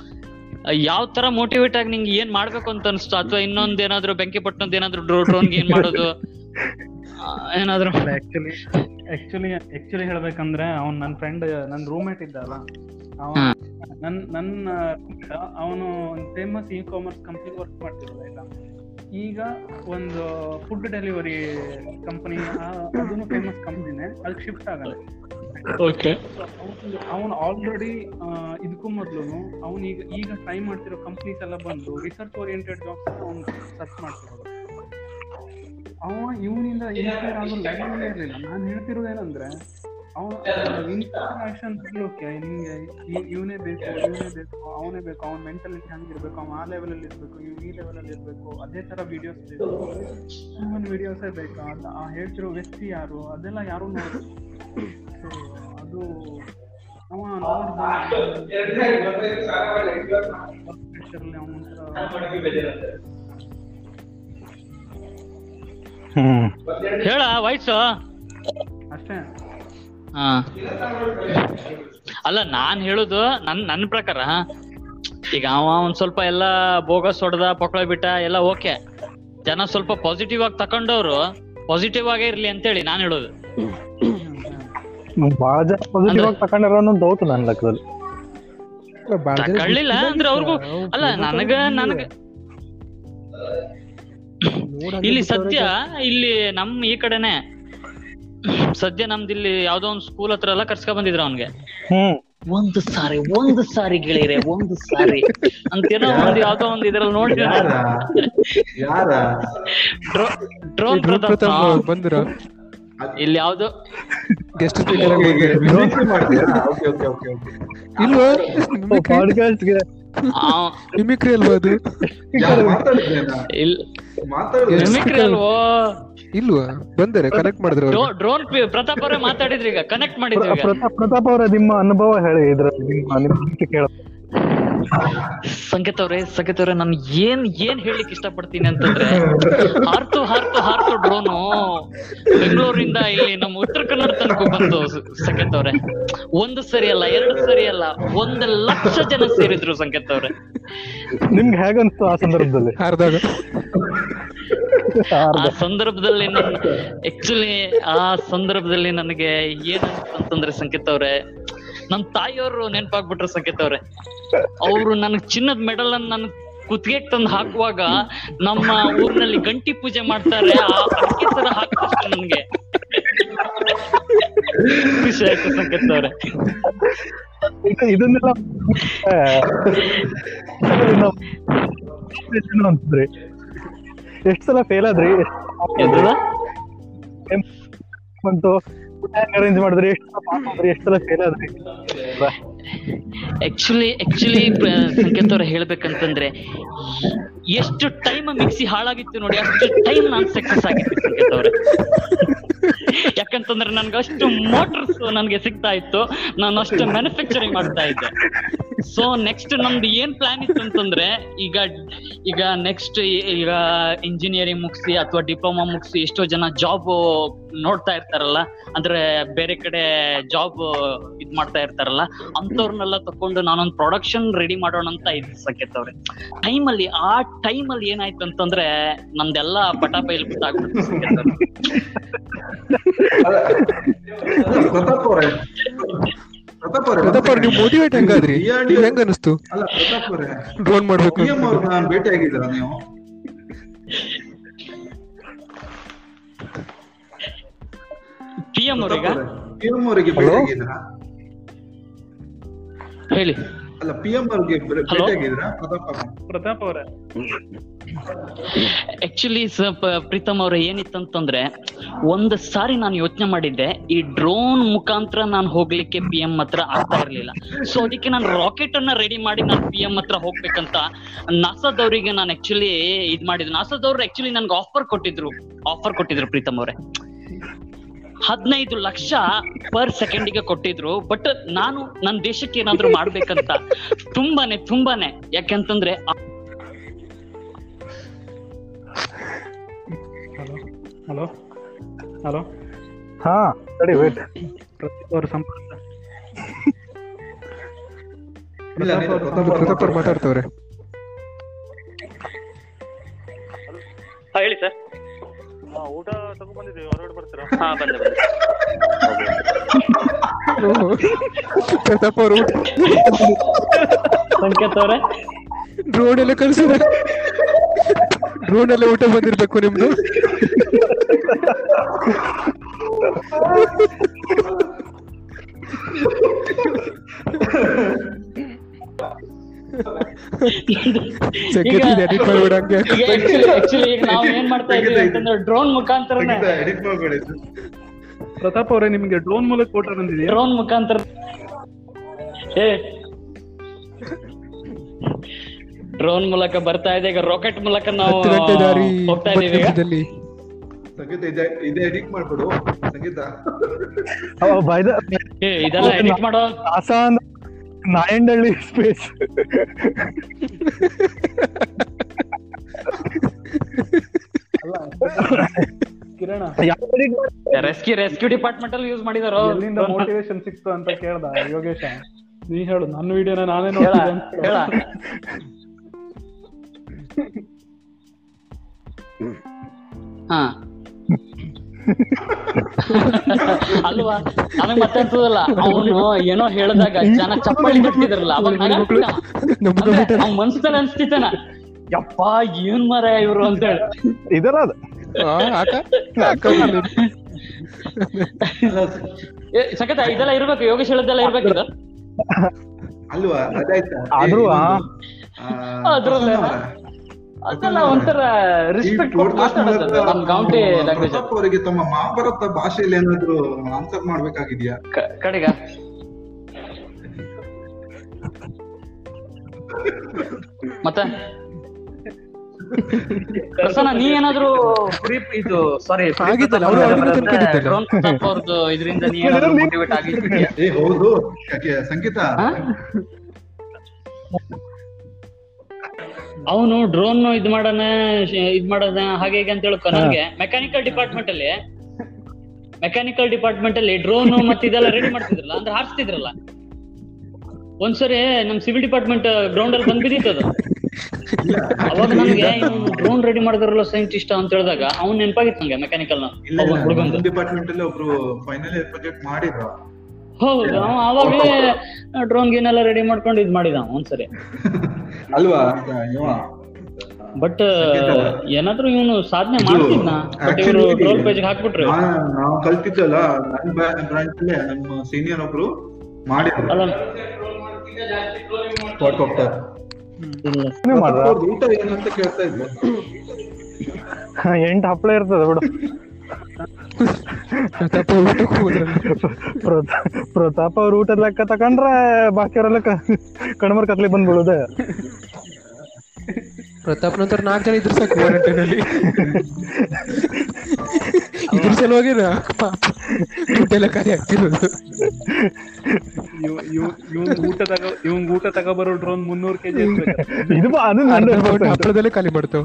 ಯಾವ ತರ ಮೋಟಿವೇಟ್ ಆಗಿ ನಿಂಗೆ ಏನ್ ಮಾಡ್ಬೇಕು ಅಂತ ಅನ್ಸ್ತು ಅಥವಾ ಇನ್ನೊಂದ್ ಏನಾದ್ರು ಬೆಂಕಿ ಪಟ್ಟಣದ್ ಏನಾದ್ರು ಡ್ರೋನ್ ಏನ್ ಮಾಡೋದು? ಏನಾದ್ರು ಆಕ್ಚುಲಿ ಆಕ್ಚುಲಿ ಆಕ್ಚುಲಿ ಹೇಳ್ಬೇಕಂದ್ರೆ ಅವ್ನ್ ನನ್ನ ಫ್ರೆಂಡ್ ನನ್ನ ರೂಮ್ಮೇಟ್ ಇದ್ದಲ್ಲ ಅವನು ನನ್ನ ನನ್ ನನ್ನ ಅವನು famous e commerce company work ಮಾಡ್ತಿರೋದು ಆಯ್ತಾ ಈಗ. ಒಂದು ಫುಡ್ ಡೆಲಿವರಿ ಕಂಪನಿ ಅದನ್ನು ಫೇಮಸ್ ಕಂಪ್ನಿನೇ ಅದಕ್ಕೆ ಶಿಫ್ಟ್ ಆಗಲ್ಲ. ಓಕೆ ಅವನು ಆಲ್ರೆಡಿ ಇದಕ್ಕೂ ಮೊದಲು ಅವನು ಈಗ ಈಗ ಟ್ರೈ ಮಾಡ್ತಿರೋ ಕಂಪ್ನೀಸ್ ಎಲ್ಲ ಬಂದು ರಿಸರ್ಚ್ ಓರಿಯೆಂಟೆಡ್ ಜಾಬ್ಸ್ ಅವ್ನು ಸರ್ಚ್ ಮಾಡ್ತಿರೋದು ಅವ ಇವನಿಂದ ಇನ್ಸ್ಪೈರ್ ಆಗೋ ಲೆವೆಲ್ ಇರಲಿಲ್ಲ ನಾನು ಹೇಳ್ತಿರೋದು ಹೇಳ್ತಿರೋದೇನಂದ್ರೆ ಅವನು ಇನ್ಸ್ಪಿರೇಷನ್ ಸಿಗ್ಲಿಕ್ಕೆ ನಿಂಗೆ ಇವನೇ ಬೇಕು ಇವನೇ ಬೇಕು ಅವನೇ ಬೇಕು ಅವನ ಮೆಂಟಾಲಿಟಿ ಹಂಗಿರ್ಬೇಕು ಅವ್ನು ಆ ಲೆವೆಲ್ ಅಲ್ಲಿ ಇರ್ಬೇಕು ಇವ್ ಈ ಲೆವೆಲ್ ಅಲ್ಲಿ ಇರ್ಬೇಕು ಅದೇ ತರ ವಿಡಿಯೋಸ್ ಬೇಕು. ಹ್ಯೂಮನ್ ವಿಡಿಯೋಸೇ ಬೇಕಾ? ಅಂತ ಆ ಹೇಳ್ತಿರೋ ವ್ಯಕ್ತಿ ಯಾರು? ಅದೆಲ್ಲ ಯಾರು ನೋಡಿ ಅದು ಅವ ನೋಡ್ದ ಹೇಳ ವಯಸ್ಸು? ಅಷ್ಟೇ. ಹಾ. ಅಲ್ಲ ನಾನ್ ಹೇಳುದು ನನ್ ನನ್ ಪ್ರಕಾರ. ಈಗ ಅವ ಒಂದ್ ಸ್ವಲ್ಪ ಎಲ್ಲ ಬೋಗಸ್ ಹೊಡೆದ ಪೊಕ್ಕಳ ಬಿಟ್ಟ ಎಲ್ಲ ಓಕೆ. ಜನ ಸ್ವಲ್ಪ ಪಾಸಿಟಿವ್ ಆಗಿ ತಕೊಂಡವ್ರು ಪಾಸಿಟಿವ್ ಆಗೇ ಇರ್ಲಿ ಅಂತೇಳಿ ನಾನ್ ಹೇಳೋದು. ಬಹಳ ಜನ ಪಾಸಿಟಿವ್ ಆಗಿ ತಕೊಂಡಿರೋ ಅನ್ನೋದು ಡೌಟ್ ನನ್ನ ಲೆಕ್ಕದಲ್ಲಿ. ತಕೊಳ್ಳಿಲ್ಲ ಅಂದ್ರೆ ಅವ್ರಿಗೂ ಅಲ್ಲ ನನಗ ನನಗ ಇಲ್ಲಿ ಸದ್ಯ ಇಲ್ಲಿ ನಮ್ ಈ ಕಡೆನೆ ಸದ್ಯ ನಮ್ದು ಇಲ್ಲಿ ಯಾವ್ದೋ ಒಂದ್ ಸ್ಕೂಲ್ ಹತ್ರ ಎಲ್ಲ ಕರ್ಸ್ಕೊ ಬಂದಿದ್ರ ಅವನ್ಗೆ. ಒಂದ್ ಸಾರಿ ಒಂದು ಸಾರಿ ಗೆಳೆಯರೆ ಒಂದು ಸಾರಿ. ಅಂತೇನೋ ಒಂದ್ ಯಾವ್ದೋ ಒಂದ್ ಇದ್ರಲ್ಲಿ ನೋಡ್ತೀವಿ ಯಾರ? ಯಾರ? ಡ್ರೋನ್ ಬಂದ್ರು. ಇಲ್ಲಿ ಯಾವ್ದು? ಗೆಸ್ಟ್ ಸ್ಪೀಕರ್ ಮಾಡ್ತೀರಾ? ಮಿಮಿಕ್ರಿ ಅಲ್ವಾ ಅದು. ಮಿಮಿಕ್ರಿ ಅಲ್ವೋ? ಇಲ್ವಾ? ಬಂದರೆ ಕನೆಕ್ಟ್ ಮಾಡಿದ್ರು ಡ್ರೋನ್ ಪ್ರತಾಪ್ ಅವರೇ ಮಾತಾಡಿದ್ರೆ ಈಗ. ಕನೆಕ್ಟ್ ಮಾಡಿದ್ರೆ ಪ್ರತಾಪ್ ಪ್ರತಾಪ್ ಅವರ ನಿಮ್ಮ ಅನುಭವ ಹೇಳಿ ಇದ್ರಲ್ಲಿ ನಿಮ್ಮ ನಿಮ್ಮ ಕೇಳ ಸಂಕೇತ್ ಅವ್ರೆ ಸಂಕೇತ್ ಅವ್ರೆ ನಾನು ಏನ್ ಏನ್ ಹೇಳಲಿಕ್ಕೆ ಇಷ್ಟಪಡ್ತೀನಿ ಅಂತಂದ್ರೆ ಹಾರ್ತು ಹಾರ್ತು ಹಾರ್ತು ಡ್ರೋನು ಬೆಂಗಳೂರಿಂದ ಇಲ್ಲಿ ನಮ್ಮ ಉತ್ತರ ಕನ್ನಡ ತನಕ ಬಂತು ಸಂಕೇತ ಅವ್ರೆ ಒಂದು ಸರಿ ಅಲ್ಲ ಎರಡು ಸರಿ ಅಲ್ಲ ಒಂದು ಲಕ್ಷ ಜನ ಸೇರಿದ್ರು ಸಂಕೇತ ಅವ್ರೆ ನಿಮ್ಗೆ ಹೇಗನ್ಸ್ತು ಆ ಸಂದರ್ಭದಲ್ಲಿ? ಹಾರ್ದಾಗ. ಆ ಸಂದರ್ಭದಲ್ಲಿ ಆಕ್ಚುಲಿ ಆ ಸಂದರ್ಭದಲ್ಲಿ ನನಗೆ ಏನ್ ಅಂತಂದ್ರೆ ಸಂಕೇತ್ ಅವ್ರೆ ನಮ್ ತಾಯಿಯವರು ನೆನಪಾಗ್ಬಿಟ್ರು ಸಂಕೇತ್ ಅವ್ರೆ. ಅವ್ರು ನನಗ್ ಚಿನ್ನದ ಮೆಡಲ್ ಅನ್ನ ನನ್ ಕುತ್ತಿಗೆ ತಂದು ಹಾಕುವಾಗ ನಮ್ಮ ಊರಿನಲ್ಲಿ ಗಂಟಿ ಪೂಜೆ ಮಾಡ್ತಾರೆ ಆ ಅಡಿಕೆ ತರ ಹಾಕಿದಷ್ಟು ನನ್ಗೆ. ಖುಷಿ ಆಯ್ತು ಸಂಕೇತ್ ಅವ್ರೆ. ಇದು- ಇದನ್ನೆಲ್ಲ ಅಂತಿದ್ರಿ. ಎಷ್ಟ್ ಸಲ ಫೇಲ್ ಆದ್ರಿ? ಬಂತು? ಅರೇಂಜ್ ಎಷ್ಟು ಫೇಲ್ ಆದ್ರಿ? ಆಕ್ಚುಲಿ ಆಕ್ಚುಲಿ ಸಂಕೇತ್ ಅವ್ರ ಹೇಳ್ಬೇಕಂತಂದ್ರೆ, ಎಷ್ಟು ಟೈಮ್ ಮಿಕ್ಸಿ ಹಾಳಾಗಿತ್ತು ನೋಡಿ, ಅಷ್ಟು ಟೈಮ್ ನಾನ್ ಸಕ್ಸಸ್ ಆಗಿತ್ತು ಸಂಕೇತ್ ಅವ್ರೆ. ಯಾಕಂತಂದ್ರೆ ನನ್ಗೆ ಅಷ್ಟು ಮೋಟರ್ಸ್ ನನ್ಗೆ ಸಿಗ್ತಾ ಇತ್ತು. ನಾನು ಅಷ್ಟು ಮ್ಯಾನುಫ್ಯಾಕ್ಚರಿಂಗ್ ಮಾಡ್ತಾ ಇದ್ದೆ. ಸೊ ನೆಕ್ಸ್ಟ್ ನಮ್ದು ಏನ್ ಪ್ಲಾನ್ ಇತ್ತು ಅಂತಂದ್ರೆ, ಈಗ ಈಗ ನೆಕ್ಸ್ಟ್ ಈಗ ಇಂಜಿನಿಯರಿಂಗ್ ಮುಗಿಸಿ ಅಥವಾ ಡಿಪ್ಲೊಮಾ ಮುಗಿಸಿ ಎಷ್ಟೋ ಜನ ಜಾಬ್ ನೋಡ್ತಾ ಇರ್ತಾರಲ್ಲ, ಅಂದ್ರೆ ಬೇರೆ ಕಡೆ ಜಾಬ್ ಇದ್ ಮಾಡ್ತಾ ಇರ್ತಾರಲ್ಲ ಅಂತವ್ರನ್ನೆಲ್ಲ ತಕೊಂಡು ನಾನೊಂದು ಪ್ರೊಡಕ್ಷನ್ ರೆಡಿ ಮಾಡೋಣ ಅಂತ ಇದ್ ಸಂಕೇತ್ ಅವ್ರೆ. ಟೈಮ್ ಅಲ್ಲಿ, ಆ ಟೈಮ್ ಅಲ್ಲಿ ಏನಾಯ್ತು ಅಂತಂದ್ರೆ ನಮ್ದೆಲ್ಲ ಪಟಾಪೈಲ್ ಬಿಟ್ಟಾಗ್ಬಿಡ್ತು ಪ್ರತಾಪ್ ಅವ್ರೆ ನೀವು ಮೋಟಿವೇಟ್ ಹೆಂಗಾದ್ರಿ? ನೀವ್ ಹೆಂಗ್ ಅನಿಸ್ತು? ಅಲ್ಲ ಪ್ರತಾಪ್ ಅವ್ರೆ ಡ್ರೋನ್ ಮಾಡ್ಬೇಕು. ನಾನು ಭೇಟಿ ಆಗಿದ್ದೀರಾ ನೀವು? P M PM P M ಅವರಿಗೆ ಭೇಟಿ ಆಗಿದ್ದೀರಾ? ಹೇಳಿ. ಅಲ್ಲ ಪಿ ಎಂ ಅವ್ರಿಗೆ ಪ್ರತಾಪ್ ಅವರೇ? ಆಕ್ಚುಲಿ ಪ್ರೀತಮ್ ಅವ್ರ ಏನಿತ್ತಂತಂದ್ರೆ ಒಂದ್ ಸಾರಿ ನಾನು ಯೋಚನೆ ಮಾಡಿದ್ದೆ ಈ ಡ್ರೋನ್ ಮುಖಾಂತರ ನಾನು ಹೋಗ್ಲಿಕ್ಕೆ ಪಿ ಎಂ ಹತ್ರ ಆಗ್ತಾ ಇರ್ಲಿಲ್ಲ. ಸೊ ಅದಕ್ಕೆ ನಾನು ರಾಕೆಟ್ ಅನ್ನ ರೆಡಿ ಮಾಡಿ ನಾನು ಪಿ ಎಂ ಹತ್ರ ಹೋಗ್ಬೇಕಂತ ನಾಸಾದವರಿಗೆ ನಾನು ಆಕ್ಚುಲಿ ಇದ್ ಮಾಡಿದ್ದೆ. ನಾಸಾದವ್ರು ಆಕ್ಚುಲಿ ನನ್ಗೆ ಆಫರ್ ಕೊಟ್ಟಿದ್ರು. ಆಫರ್ ಕೊಟ್ಟಿದ್ರು ಪ್ರೀತಮ್ ಅವ್ರೆ. ಹದಿನೈದು ಲಕ್ಷ ಪರ್ ಸೆಕೆಂಡಿಗೆ ಕೊಟ್ಟಿದ್ರು. ಬಟ್ ನಾನು ನನ್ನ ದೇಶಕ್ಕೆ ಏನಾದ್ರು ಮಾಡ್ಬೇಕಂತ ತುಂಬಾನೇ ತುಂಬಾನೇ. ಯಾಕಂತಂದ್ರೆ ಹಲೋ ಹಲೋ ಹಲೋ ಹಾ ಸರಿ ವೇಟ್ ಪ್ರತಾಪ್ ಸಂಪರ್ಕ. ಪ್ರತಾಪ್ ಮಾತಾಡ್ತವ್ರೆ. ಹೇಳಿ ಸರ್ ಊಟ ತಗೊಂಡ್ಬಂದಿದ್ದೀವಿ ಹೊರಗಡೆ ಬರ್ತೀರಾ? ಹಾ ಬಂದೆ ಬಂದೆ. ಪ್ರತಾಪ್ ಅವರು ಸಂಕೇತ್ ಅವ್ರೆ? ಡ್ರೋನ್ ಎಲ್ಲ ಕಳ್ಸಿದ ಡ್ರೋನ್ ಎಲ್ಲ ಊಟ ಬಂದಿರ್ಬೇಕು ನಿಮ್ದು. (laughs) ಈಗ ಆಕ್ಚುಲಿ ಆಕ್ಚುಲಿ ಈಗ ನಾವು ಏನ್ ಮಾಡ್ತಾ ಇದೀವಿ ಅಂತಂದ್ರೆ ಡ್ರೋನ್ ಮುಖಾಂತರ ಎಡಿಟ್ ಮಾಡಬೇಡಿ. ಪ್ರತಾಪ್ ಅವರೇ ನಿಮ್ಗೆ ಡ್ರೋನ್ ಮೂಲಕ ಫೋಟೋ ಬಂದಿದೆ ಡ್ರೋನ್ ಮುಖಾಂತರ. ಏ. ಡ್ರೋನ್ ಮೂಲಕ ಬರ್ತಾ ಇದೆ. ಈಗ ರಾಕೆಟ್ ಮೂಲಕ ನಾವು ಹೋಗ್ತಾ ಇದೀವಿ. ಸಂಗೀತ ಇದೆ ಇದೆ ಎಡಿಟ್ ಮಾಡ್ಬಿಡು. ಸಂಗೀತ. ಬೈದ ಏ ಇದೆಲ್ಲ ಎಡಿಟ್ ಮಾಡೋ. ಆಸಾ ಅಂದ್ರೆ ನಾಯಂಡಳ್ಳಿ ಸ್ಪೇಸ್ ಕಿರಣ. ರೆಸ್ಕ್ಯೂ ರೆಸ್ಕ್ಯೂ ಡಿಪಾರ್ಟ್ಮೆಂಟ್ ಅಲ್ಲಿ ಯೂಸ್ ಮಾಡಿದಾರೋ? ಎಲ್ಲಿಂದ ಮೋಟಿವೇಶನ್ ಸಿಕ್ತು ಅಂತ ಕೇಳ್ದ ಯೋಗೇಶ. ನೀ ಹೇಳು ನನ್ನ ವಿಡಿಯೋನ ನಾನೇ ಹೇಳ ಅಂತ ಹೇಳು. ಹೇಳ ಹಾ. ಅಲ್ವಾ? ನನಗ್ ಮತ್ತೆ ಅನ್ಸೋದಲ್ಲ. ಅವನು ಏನೋ ಹೇಳ್ದಾಗ ಜನ ಚಪ್ಪಾಳಿ ಬಿಟ್ಟಿದ್ರಲ್ಲ ಅವಾಗ ಮನ್ಸಲ್ಲಿ ಅನ್ಸ್ತಿತ್ತನ. ಯಪ್ಪ ಏನ್ ಮರ ಇವ್ರು ಅಂತ ಹೇಳಿ. ಇದರ ಸಖತ್ ಇದೆಲ್ಲ ಇರ್ಬೇಕು ಯೋಗೇಶ್ ಹೇಳದೆಲ್ಲ ಇರ್ಬೇಕಿದು ಅಲ್ವಾ? ಅದಾಯ್ತಾ? ಅದ್ರಲ್ಲೇ ಅದೆಲ್ಲ ಒಂಥರ ರಿಸ್ಪೆಕ್ಟ್ ಕೊಟ್ಟು ಮಾತಾಡೋದು ನಮ್ ಗೌಂಟಿ ಲ್ಯಾಂಗ್ವೇಜ್ ಅವರಿಗೆ ತಮ್ಮ ಮಹಾಭಾರತ ಭಾಷೆಯಲ್ಲಿ ಏನಾದ್ರು ಆನ್ಸರ್ ಮಾಡ್ಬೇಕಾಗಿದ್ಯಾ? ಕಡೆಗ. ಮತ್ತೆ? ಪ್ರಸನ್ನ ನೀ ಏನಾದ್ರು ಫ್ರೀ ಇದು ಸಾರಿ ಇದರಿಂದ ನೀ ಏನಾದ್ರು ಮೋಟಿವೇಟ್ ಆಗಿದ್ಯಾ? ಏ ಹೌದು. ಸಂಕೇತ ಸಂಗೀತ? ಹಾ? ಅವನು ಡ್ರೋನ್ ಇದ್ ಮಾಡೋಣ ಶ- ಇದ್ ಮಾಡೋಣ ಹಾಗೆ ಹೀಗೆ ಅಂತ ಹೇಳ್ಕೊ ನನಗೆ ಮೆಕ್ಯಾನಿಕಲ್ ಡಿಪಾರ್ಟ್ಮೆಂಟ್ ಅಲ್ಲಿ ಮೆಕ್ಯಾನಿಕಲ್ ಡಿಪಾರ್ಟ್ಮೆಂಟ್ ಅಲ್ಲಿ ಡ್ರೋನ್ ಮತ್ತೆ ಇದೆಲ್ಲ ರೆಡಿ ಮಾಡ್ತಿದ್ರಲ್ಲ ಅಂದ್ರೆ ಹಾರಿಸ್ತಿದ್ರಲ್ಲ. ಒಂದ್ಸರಿ ನಮ್ ಸಿವಿಲ್ ಡಿಪಾರ್ಟ್ಮೆಂಟ್ ಗ್ರೌಂಡ್ ಅಲ್ಲಿ ಬಂದ್ ಅದು. ಅವಾಗ ನನ್ಗೆ ಡ್ರೋನ್ ರೆಡಿ ಮಾಡಿದ್ರಲ್ಲ ಸೈಂಟಿಸ್ಟ್ ಅಂತ ಹೇಳಿದಾಗ ಅವ್ನ್ ನೆನಪಾಗಿತ್ತು ನಂಗೆ ಮೆಕ್ಯಾನಿಕಲ್ ಡಿಪಾರ್ಟ್ಮೆಂಟ್ ಅಲ್ಲಿ ಒಬ್ರು ಫೈನಲ್ ಇಯರ್ ಪ್ರಾಜೆಕ್ಟ್ ಮಾಡಿದ್ರು. ಹೌದು ಅವ ಅವಾಗಲೇ ಡ್ರೋನ್ ಗೀನೆಲ್ಲ ರೆಡಿ ಮಾಡ್ಕೊಂಡು ಇದ್ ಮಾಡಿದ ಒಂದ್ಸರಿ. (laughs) ಅಲ್ವಾ? ಬಟ್ ಏನಾದ್ರೂ ಇವನು ಸಾಧನೆ ಮಾಡ್ತಿದ್ನ? ಬಟ್ ಇವರು ಪೇಜ್ ಹಾಕ್ಬಿಟ್ರು. ನಾವು ಕಲ್ತಿದ್ದಲ್ಲ ನನ್ನ ಬ್ರಾಂಚ್ ಅಲ್ಲೇ ನಮ್ಮ ಸೀನಿಯರ್ ಒಬ್ರು ಮಾಡಿದ್ರು. ಊಟ ಏನಂತ ಕೇಳ್ತಾ ಇದ್ದೆ ಎಂಟು ಹಪ್ಪಳ ಇರ್ತದೆ ಬಿಡು. (laughs) ಪ್ರತಾಪ ಊಟಕ್ಕೆ ಪ್ರತಾ- ಪ್ರತಾಪ್ ಅವ್ರ ಊಟದ ಲೆಕ್ಕ ತಕೊಂಡ್ರೆ ಬಾಕಿಯವರೆಲ್ಲ ಕಣ್ಮರ್ ಕತ್ಲಿ ಬಂದ್ಬಿಡೋದ ಪ್ರತಾಪ್ ನಂತರ ನಾಲ್ಕು ಜನ ಇದ್ರ ಸಾಕು ಕ್ವಾರಂಟೈನಲ್ಲಿ ಇದ್ರ ಸಲುವಾಗಿ ಪಾಪ ದುಡ್ಡೆಲ್ಲ ಖಾಲಿ ಆಗ್ತಿರೋದು. ಇವ್ ಊಟ ತಗ ಇವಂಗ್ ಊಟ ತಗೊಬರೋ ಡ್ರೋನ್ ಮುನ್ನೂರು ಕೆಜಿ ಇದು ಅದು ಹಪ್ಪಳದಲ್ಲೇ ಖಾಲಿ ಮಾಡ್ತಾವ.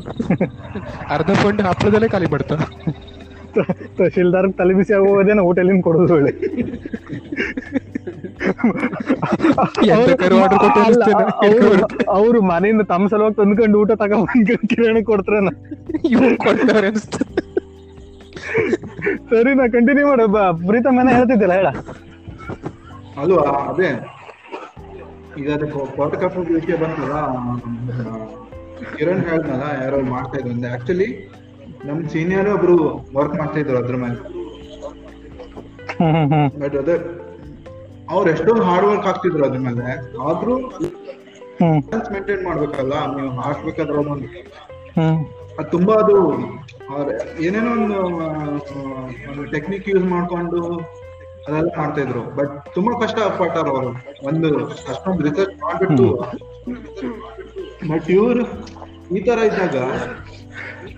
ಅರ್ಧ ಫಂಡ್ ಹಪ್ಪಳದಲ್ಲೇ ಖಾಲಿ ಮಾಡ್ತಾವ. ತಹಶೀಲ್ದಾರ್ ತಲೆ ಬಿಸಿ ಆಗೋದೇನ ಊಟ ಎಲ್ಲಿಂದ ಕೊಡೋದು ಹೇಳಿ ಅವ್ರು ಮನೆಯಿಂದ ತಮ್ಮ ಸಲುವಾಗಿ ತಂದ್ಕೊಂಡು ಊಟ ತಗೊಂಡ್ ಕಿರಾಣಿ ಕೊಡ್ತಾರೇನ ಸರಿ ನಾ ಕಂಟಿನ್ಯೂ ಮಾಡ. ಪ್ರೀತ ಮನೆ ಹೇಳ್ತಿದ್ದಿಲ್ಲ ಹೇಳ. ಅಲ್ವಾ ಅದೇ. ಈಗ ಅದಕ್ಕೆ ಕಪ್ ವಿಷಯ ಬಂತಲ್ಲ ಆ, ಕಿರಣ್ ಹೇಳ್ದಲ್ಲ ಯಾರೋ ಮಾಡ್ತಾ ಇದ್ರು ಆಕ್ಚುಲಿ ನಮ್ ಸೀನಿಯರ್ ಒಬ್ರು ವರ್ಕ್ ಮಾಡ್ತಾ ಇದ್ರು ಅದ್ರ ಮೇಲೆ. (laughs) ಬಟ್ ಅದೇ ಅವ್ರು ಎಷ್ಟೊಂದು ಹಾರ್ಡ್ ವರ್ಕ್ ಆಗ್ತಿದ್ರು ಅದ್ರ ಮೇಲೆ. ಆದ್ರೂ ಮೇಂಟೈನ್ ಮಾಡ್ಬೇಕಲ್ಲ ನೀವು ಹಾಕ್ಬೇಕಾದ್ರೆ ಒಂದು ಅದು ತುಂಬಾ ಅದು ಅವ್ರ್ ಏನೇನೋ ಒಂದು ಒಂದು ಟೆಕ್ನಿಕ್ ಯೂಸ್ ಮಾಡ್ಕೊಂಡು ಅದೆಲ್ಲ ಮಾಡ್ತಾ ಇದ್ರು ಬಟ್ ತುಂಬಾ ಕಷ್ಟ ಪಟ್ಟಾರ ಅವರು. ಒಂದು ಅಷ್ಟೊಂದು ರಿಸರ್ಚ್ ಮಾಡ್ಬಿಟ್ಟು ಬಟ್ ಇವ್ರು ಈ ತರ ಇದ್ದಾಗ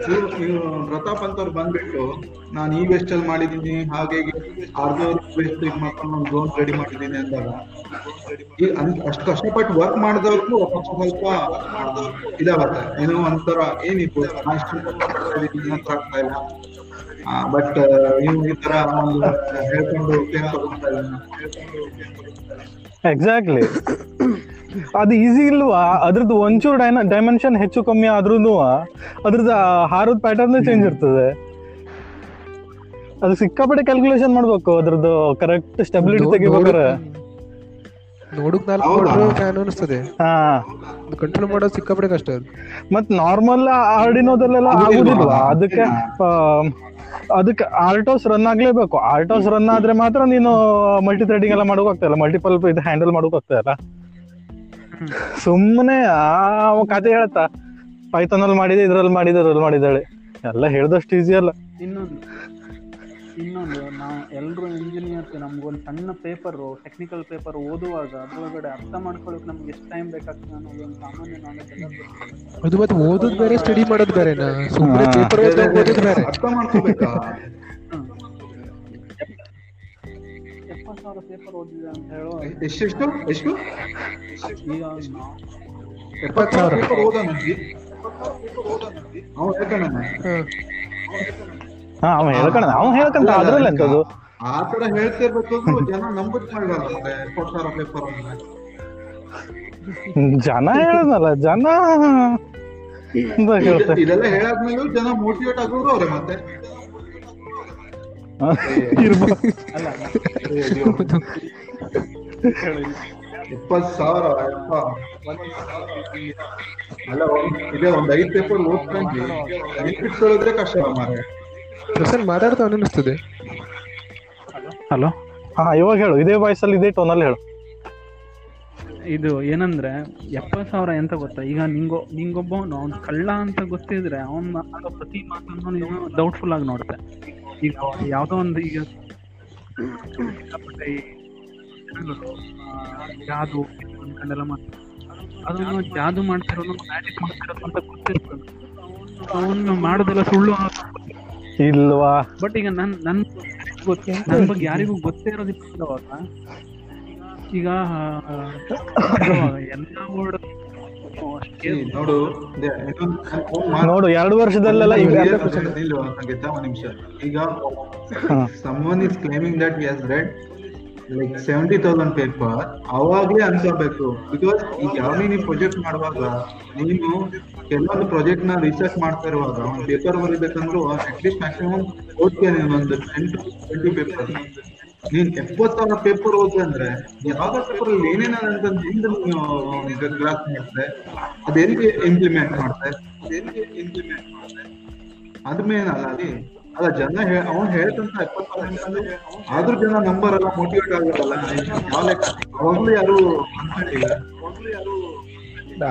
ಇವ್ರು- ಅಂತ ಪ್ರತಾಪ್ ಅಂತವ್ರು ಬಂದ್ಬಿಟ್ಟು, ನಾನು ಈ ವೆಸ್ಟ್ ಅಲ್ಲಿ ಮಾಡಿದೀನಿ ಹಾಗೆ ಅರ್ಧ ವೆಸ್ಟ್ ಇದು ಮಾಡ್ಕೊಂಡು ರೆಡಿ ಮಾಡಿದೀನಿ ಅಂದಾಗ, ಈ ಅಷ್ಟ್ ಕಷ್ಟಪಟ್ಟು ವರ್ಕ್ ಮಾಡಿದವ್ರಿಗೂ ಸ್ವಲ್ಪ ಇದಾಗತ್ತೆ. ಏನೋ ಒಂಥರ ಏನಿತ್ತು ಆಗ್ತಾ ಇಲ್ಲ. ಬಟ್ ನೀವು ಈ ತರ ಹೇಳ್ಕೊಂಡು ಎಕ್ಸಾಕ್ಟ್ಲಿ ಅದು ಈಸಿ ಇಲ್ವಾ? ಅದ್ರದ್ದು ಒಂಚೂರು ಡೈನ ಡೈಮೆನ್ಷನ್ ಹೆಚ್ಚು ಕಮ್ಮಿ ಆದ್ರೂ ಅದ್ರದ್ದು ಹಾರದ ಪ್ಯಾಟರ್ನ್ ಚೇಂಜ್ ಇರ್ತದೆ. ಅದು ಸಿಕ್ಕಾಪಟ್ಟೆ ಕ್ಯಾಲ್ಕುಲೇಷನ್ ಮಾಡ್ಬೇಕು ಅದ್ರದ್ದು ಕರೆಕ್ಟ್ ಸ್ಟೆಬಿಲಿಟಿ ತೆಗಿಬೇಕಾರೆ ನೋಡಕ್ ನಾಲ್ಕು? ಫ್ಯಾನ್ ಅನಿಸ್ತದೆ ಹಾ. ಕಂಟ್ರೋಲ್ ಮಾಡೋದು ಸಿಕ್ಕಾಪಟ್ಟೆ ಕಷ್ಟ. ಅದು ಮತ್ ನಾರ್ಮಲ್ ಆರ್ಡಿನೋದಲ್ಲೆಲ್ಲ ಆಗುದಿಲ್ಲ ಅದಕ್ಕೆ ಅದಕ್ಕೆ ಆರ್ಟೋಸ್ ರನ್ ಆಗ್ಲೇಬೇಕು. ಆರ್ಟೋಸ್ ರನ್ ಆದ್ರೆ ಮಾತ್ರ ನೀನು ಮಲ್ಟಿ ಥ್ರೆಡಿಂಗ್ ಎಲ್ಲ ಮಾಡೋಕ್ ಇಲ್ಲ. ಮಲ್ಟಿಪಲ್ ಇದು ಹ್ಯಾಂಡಲ್ ಮಾಡೋಕ್ ಆಗ್ತಾಯಿಲ್ಲ ಸುಮ್ಮನೆ ಆ ಕತೆ ಹೇಳ್ತಾ ಪೈಥಾನ್ ಅಲ್ಲಿ ಮಾಡಿದೆ ಇದ್ರಲ್ಲಿ ಮಾಡಿದೆ ಅದ್ರಲ್ಲಿ ಮಾಡಿದಾಳೆ ಎಲ್ಲ ಹೇಳ್ದಷ್ಟು ಈಸಿ ಅಲ್ಲ. ಇನ್ನೊಂದು ಇನ್ನೊಂದು ನಾವು ಎಲ್ಲರೂ ಇಂಜಿನಿಯರ್ಸ್ ನಮ್ಗೊಂದು ಸಣ್ಣ ಪೇಪರು ಟೆಕ್ನಿಕಲ್ ಪೇಪರ್ ಓದುವಾಗ ಅದ್ರೊಳಗಡೆ ಅರ್ಥ ಮಾಡ್ಕೊಳ್ಳೋಕೆ ನಮ್ಗೆ ಎಷ್ಟು ಟೈಮ್ ಬೇಕಾಗ್ತದೆ ಅನ್ನೋದು ಒಂದು ಸಾಮಾನ್ಯ ನಾಲೆಜ್ ಎಲ್ಲ ಅದು ಮತ್ತೆ ಓದೋದು ಬೇರೆ ಸ್ಟಡಿ ಮಾಡೋದು ಬೇರೆ ಸುಮ್ಮನೆ ಪೇಪರ್ ಓದೋದು ಬೇರೆ. ಅರ್ಥ ಮಾಡ್ಕೋಬೇಕಾ? ನಾವು ಎಪ್ಪತ್ತು ಸಾವಿರ ಪೇಪರ್ ಓದೋಣ ಅವ್ನು ಹೇಳ್ತಾನೆ ಹಾ. ಹಾ ಅವ ಹೇಳ್ಕಣ ಅವ ಹೇಳ್ಕಂತ ಅದ್ರಲ್ಲಿ ಎಂತದು ಆ ತರ ಹೇಳ್ತಿರ್ಬೇಕು ಅಂದ್ರೂ ಜನ ನಂಬುದ್ ಮಾಡಲ್ಲ ಮತ್ತೆ ಎಪ್ಪತ್ತು ಸಾವಿರ ಪೇಪರ್ ಜನ ಹೇಳದ್ನಲ್ಲ ಜನ ಅಂತ ಹೇಳ್ತೆ ಇದೆಲ್ಲ ಹೇಳಾದ್ಮೇಲೂ ಜನ ಮೋಟಿವೇಟ್ ಆಗೋರು ಅವ್ರೆ ಮತ್ತೆ ಅಲ್ಲ ಇಪ್ಪತ್ತು ಸಾವಿರ. ಅಲ್ಲ ಒಂದ್- ಇದೆ ಒಂದ್ ಐದ್ ಪೇಪರ್ ಓದ್ಕೊಂಡ್ವಿ. ನೆನ್ಪಿಟ್ಕೊಳ್ಳೋದ್ರೆ ಕಷ್ಟ ಮಾರೆ ಪ್ರಸನ್ನ ಮಾತಾಡ್ತಾವ ಅನಿಸ್ತದೆ ಹಲೋ? ಹಾ ಇವಾಗ ಹೇಳು. ಇದೇ ವಾಯ್ಸಲ್ಲಿ ಇದೇ ಟೋನಲ್ಲಿ ಹೇಳು. ಇದು ಏನಂದ್ರೆ ಎಪ್ಪತ್ತು ಸಾವಿರ ಎಂತ ಗೊತ್ತಾ? ಈಗ ನಿಂಗೋ ನಿಂಗೊಬ್ಬವನು ಅವ್ನು ಕಳ್ಳ ಅಂತ ಗೊತ್ತಿದ್ರೆ ಅವನ್ ಮಾಡೋ ಪ್ರತಿ ಮಾತನ್ನು ನೀನು ಡೌಟ್ಫುಲ್ ಆಗಿ ನೋಡುತ್ತೆ ಈಗ ಯಾವುದೋ ಒಂದು ಈಗ ಈ ಜನಗಳು, ಜಾದು ಅನ್ಕೊಂಡೆಲ್ಲ ಮಾಡ್ತಾರೆ. ಅದನ್ನು ಜಾದು ಮಾಡ್ತಿರೋದು ಮ್ಯಾಜಿಕ್ ಮಾಡ್ತಿರೋದು ಅಂತ ಗೊತ್ತಿರ್ತದೆ ಅವನು ಮಾಡೋದೆಲ್ಲ ಸುಳ್ಳು ಇಲ್ವಾ? ಬಟ್ ಈಗ ನನ್ ನನ್ ಗೊತ್ತ ನನ್ ಬಗ್ಗೆ ಯಾರಿಗೂ ಗೊತ್ತೇ ಇರೋದಿಲ್ಲವಾಗ ಈಗ ಆ, ಇವಾಗ ಎಲ್ಲ ವರ್ಡ್ ನೋಡು ಎರಡು ವರ್ಷದಲ್ಲೆಲ್ಲ ನಿಮಿಷ. ಈಗ someone is claiming that he has read like seventy thousand paper ಅವಾಗ್ಲೇ ಅನ್ಸೋಬೇಕು ಬಿಕಾಸ್ ಈಗ ಯಾವ ನೀನು ಪ್ರೊಜೆಕ್ಟ್ ಮಾಡುವಾಗ ನೀನು ಕೆಲವೊಂದು ಪ್ರಾಜೆಕ್ಟ್ನ ರಿಸರ್ಚ್ ಮಾಡ್ತಾ ಇರುವಾಗ ಒಂದು ಪೇಪರ್ ಬರೀಬೇಕಂದ್ರೂ ಅಟ್ಲೀಸ್ಟ್ ಮ್ಯಾಕ್ಸಿಮಮ್ ಓದ್ತೀಯ ನೀನು ಒಂದು ಟೆನ್ ಟು ಟ್ವೆಂಟಿ ಪೇಪರ್ ನೀನ್ ಎಪ್ಪತ್ ಸಾವಿರ ಪೇಪರ್ ಓದ್ದೆ ಅಂದ್ರೆ ಯಾವ್ದೋ ಪೇಪರ್ ಅಲ್ಲಿ ಏನೇನ ಅಂತ ಹಿಂದೆ ನೀವು ಗ್ರಾಸ್ ಮಾಡ್ತಾರೆ ಅದೆಲ್ಲಿ ಇಂಪ್ಲಿಮೆಂಟ್ ಮಾಡ್ತಾರೆ ಅದೆಲ್ಲಿ ಇಂಪ್ಲಿಮೆಂಟ್ ಮಾಡ್ತೆ, ಅದ್ ಮೇನ್ ಅಲ್ಲ ಅಲ್ಲಿ, ಅಲ್ಲ ಜನ ಅವ್ನು ಹೇಳ್ತಂತ ಎಪ್ಪತ್ ಆದ್ರೂ ಜನ ನಂಬರ್ ಎಲ್ಲ ಮೋಟಿವೇಟ್ ಆಗಿರಲ್ಲ ಯಾವ ಲೆಕ್ಕ? ಅವಾಗ್ಲೂ ಯಾರು ಅನ್ಕೊಂಡಿಲ್ಲ ಅವಾಗ್ಲೂ ಯಾರು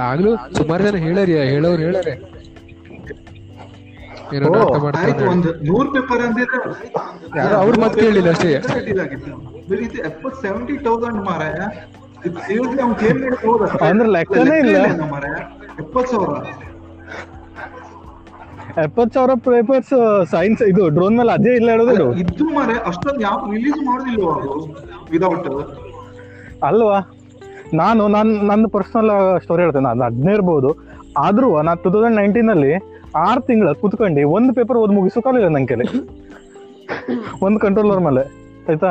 ಆಗ್ಲೂ ಸುಮಾರು ಜನ ಹೇಳರಿ, ಹೇಳೋರು, ಹೇಳಾರೆ. ಒಂದು ನೂರ್ ಪೇಪರ್ ಅಂದಿದ್ರೆ ಯಾರು ಅವ್ರ ಮಾತು ಕೇಳಿಲ್ಲ ಅಷ್ಟೇ. ಇದು ಎಪ್ಪತ್ ಸೆವೆಂಟಿ ತೌಸಂಡ್ ಮಾರ ಅವ್ನು ಕ್ಲೇಮ್ ಮಾಡಿ ಹೌದಾ ಅಂದ್ರೆ ಲೆಕ್ಕನೇ ಇಲ್ಲ. ಮಾರಾಯ. ಎಪ್ಪತ್ ಸಾವಿರ. ಎಪ್ಪತ್ ಸಾವಿರ ಪೇಪರ್ಸ್ ಸೈನ್ಸ್ ಇದು ಡ್ರೋನ್ ಮೇಲೆ ಅದೇ ಇಲ್ಲ ಹೇಳೋದು ಇದ್ದು ಮಾರೆ ಅಷ್ಟೊಂದು ಯಾವ ರಿಲೀಸ್ ಮಾಡುದಿಲ್ಲ ಅವರು. ವಿದೌಟ್ ಅಲ್ವಾ? ನಾನು ನನ್ನ ನನ್ನ ಪರ್ಸನಲ್ ಸ್ಟೋರಿ ಹೇಳ್ತೇನೆ. ನಾನು ಅದನ್ನೇ ಇರ್ಬೋದು. ಆದ್ರೂ ನಾನು ಟೂ ತೌಸಂಡ್ ನೈನ್ಟೀನ್ ಅಲ್ಲಿ ಆರು ತಿಂಗಳ ಕುತ್ಕೊಂಡು ಒಂದು ಪೇಪರ್ ಓದ್ ಮುಗಿಸೋಕಾಗಲಿಲ್ಲ ನನ್ನ ಕೈಲಿ ಒಂದು ಕಂಟ್ರೋಲರ್ ಮೇಲೆ ಆಯ್ತಾ?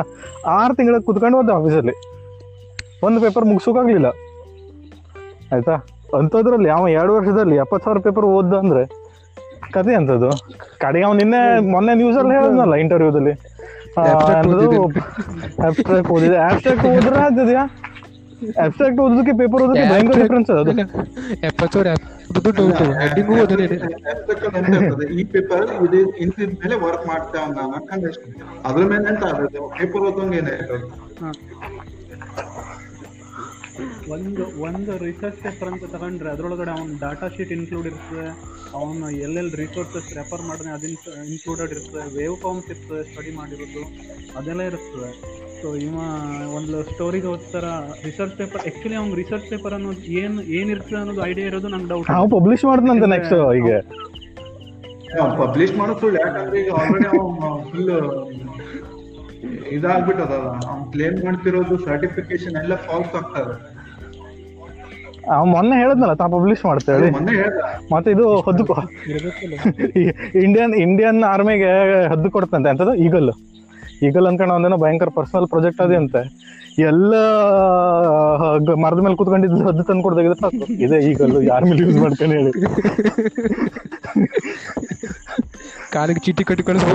ಆರು ತಿಂಗಳ ಕುತ್ಕೊಂಡು ಓದ್ದೆ ಆಫೀಸಲ್ಲಿ ಒಂದು ಪೇಪರ್ ಮುಗಿಸೋಕಾಗ್ಲಿಲ್ಲ ಆಯ್ತಾ? ಅಂಥದ್ರಲ್ಲಿ ಯಾವ ಎರಡು ವರ್ಷದಲ್ಲಿ ಎಪ್ಪತ್ತು ಸಾವಿರ ಪೇಪರ್ ಓದ್ದ ಅಂದ್ರೆ ಕತೆ ಅಂತದ್ದು ಕಡೆಗೆ ಅವ್ನು ನಿನ್ನೆ ಮೊನ್ನೆ ನ್ಯೂಸ್ ಅಲ್ಲಿ ಹೇಳಿದ್ನಲ್ಲ ಇಂಟರ್ವ್ಯೂದಲ್ಲಿ ಓದಿದೆ ಓದಿದ್ರೆ ಆಗ್ತದ್ಯಾ? ಅಬ್ಸ್ಟ್ರಾಕ್ಟ್ ಓದೋದಕ್ಕೆ ಪೇಪರ್ ಓದೋದಕ್ಕೆ ಭಯಂಕರ ಡಿಫರೆನ್ಸ್ ಅದು ಎಪ್ಪತ್ತು ದುಡ್ಡು ಹೆಡ್ಡಿಂಗು ಇದೆ ಈ ಪೇಪರ್ ಇದು ಇಂತಿದ ಮೇಲೆ ವರ್ಕ್ ಮಾಡ್ತಾ ನಾನು ಅನ್ಕೊಂಡೆ ಅಷ್ಟೇ ಅದ್ರ ಮೇಲೆ ಅಂತ ಆಗುತ್ತೆ ಪೇಪರ್ ಓದೋಂಗೆ ಏನಾಯ್ತು ಒಂದು ಒಂದು ರಿಸರ್ಚ್ ಪೇಪರ್ ಅಂತ ತಗೊಂಡ್ರೆ ಅದರೊಳಗಡೆ ಅವ್ನ ಡಾಟಾ ಶೀಟ್ ಇನ್ಕ್ಲೂಡ್ ಇರ್ತದೆ. ಅವನು ಎಲ್ಲೆಲ್ಲಿ ರಿಸೋರ್ಸಸ್ ರೆಫರ್ ಮಾಡಿದ್ರೆ ಅದು ಇನ್ಕ್ಲೂಡೆಡ್ ಇರ್ತದೆ ವೇವ್ ಫಾರ್ಮ್ಸ್ ಇರ್ತದೆ ಸ್ಟಡಿ ಮಾಡಿರೋದು. ಅದೆಲ್ಲ ಇರ್ತದೆ. ಸೊ ಇವ ಒಂದು ಸ್ಟೋರಿಗೆ ಓದ್ತಾರ ರಿಸರ್ಚ್ ಪೇಪರ್ ಆ್ಯಕ್ಚುಲಿ ಅವ್ನ ರಿಸರ್ಚ್ ಪೇಪರ್ ಅನ್ನೋದು ಏನ್ ಏನಿರ್ತದೆ ಅನ್ನೋದು ಐಡಿಯಾ ಇರೋದು ನಂಗೆ ಡೌಟ್ ನಾವು ಪಬ್ಲಿಷ್ ಮಾಡ್ದಂತ ನೆಕ್ಸ್ಟ್ ಈಗ ಪಬ್ಲಿಷ್ ಮಾಡೋದು ಸುಳ್ಳು ಯಾಕಂದ್ರೆ ಈಗ ಆಲ್ರೆಡಿ ಫುಲ್ ಇದಾಗ್ಬಿಟ್ಟದ ಅವ್ನು ಕ್ಲೇಮ್ ಮಾಡ್ತಿರೋದು ಸರ್ಟಿಫಿಕೇಶನ್ ಎಲ್ಲ ಫಾಲ್ಸ್ ಆಗ್ತದೆ ಅವ್ ಮೊನ್ನೆ ಹೇಳದ್ನಲ್ಲ ತಾ ಪಬ್ಲಿಷ್ ಮಾಡ್ತೇಳಿ ಮೊನ್ನೆ ಮತ್ತೆ ಇದು ಹದ್ದು ಇಂಡಿಯನ್ ಇಂಡಿಯನ್ ಆರ್ಮಿಗೆ ಹದ್ದು ಕೊಡ್ತಂತೆ ಅಂತದ್ದು ಈಗಲ್ ಈಗಲ್ ಅನ್ಕೊಂಡು ಒಂದೇನೋ ಭಯಂಕರ ಪರ್ಸನಲ್ ಪ್ರಾಜೆಕ್ಟ್ ಅದೇ ಅಂತೆ. ಎಲ್ಲ ಮರದ ಮೇಲೆ ಕುತ್ಕೊಂಡಿದ್ದು ಅದು ತಂದು ಕೊಡ್ದಾಗಿದ್ರೆ ಸಾಕು. ಇದೆ ಈಗಲ್ಲು ಯಾರ ಮೇಲೆ ಯೂಸ್ ಮಾಡ್ಕೊಂಡು ಹೇಳಿ. ಕಾಲಿಗೆ ಚೀಟಿ ಕಟ್ಟಿ ಕಾಲಿಗೆ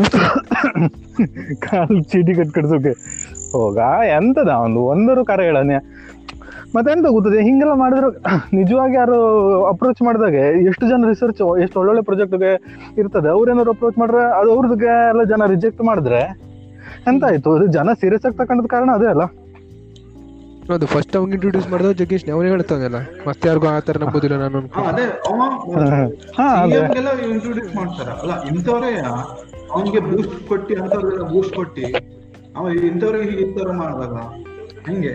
ಕಾಲು ಚೀಟಿ ಕಟ್ಟಿ ಕಟ್ಸೋಕೆ ಹೋಗ ಎಂತದ? ಒಂದು ಒಂದರು ಕರೆ ಹೇಳನೆ ಮತ್ತೆಂತ ಗೊತ್ತದೆ? ಹಿಂಗೆಲ್ಲ ಮಾಡಿದ್ರು ನಿಜವಾಗಿ ಯಾರು ಅಪ್ರೋಚ್ ಮಾಡಿದಾಗ ಎಷ್ಟು ಜನ ರಿಸರ್ಚ್ ಎಷ್ಟು ಒಳ್ಳೊಳ್ಳೆ ಪ್ರಾಜೆಕ್ಟ್ಗೆ ಇರ್ತದೆ. ಅವ್ರೇನಾದ್ರು ಅಪ್ರೋಚ್ ಮಾಡ್ರೆ ಅದು ಅವ್ರದ್ಗೆ ಎಲ್ಲ ಜನ ರಿಜೆಕ್ಟ್ ಮಾಡಿದ್ರೆ ಎಂತ ಆಯ್ತು? ಅದು ಜನ ಸೀರಿಯಸ್ ಆಗಿ ತಕೊಂಡದ ಕಾರಣ ಅದೇ ಅಲ್ಲ? ಅದು ಫಸ್ಟ್ ಅವ್ನಿಗೆ ಇಂಟ್ರೊಡ್ಯೂಸ್ ಮಾಡಿದ ಜಗ್ಗೇಶ್ ಅವನೇ ಹೇಳ್ತಾನಲ್ಲ ಮತ್ತೆ ಯಾರಿಗೂ ಆ ತರ ನಂಬುದಿಲ್ಲ ನಾನು ಹಾ, ಅದೇ ಇಂಟ್ರೊಡ್ಯೂಸ್ ಮಾಡ್ತಾರ. ಅಲ್ಲ ಇಂಥವ್ರೇ ಅವನಿಗೆ ಬೂಸ್ಟ್ ಕೊಟ್ಟಿ ಅಂತವ್ರಿಗೆಲ್ಲ ಬೂಸ್ಟ್ ಕೊಟ್ಟಿ ಅವ ಇಂಥವ್ರಿಗೆ ಈ ತರ ಮಾಡಿದಾಗ ಹಿಂಗೆ.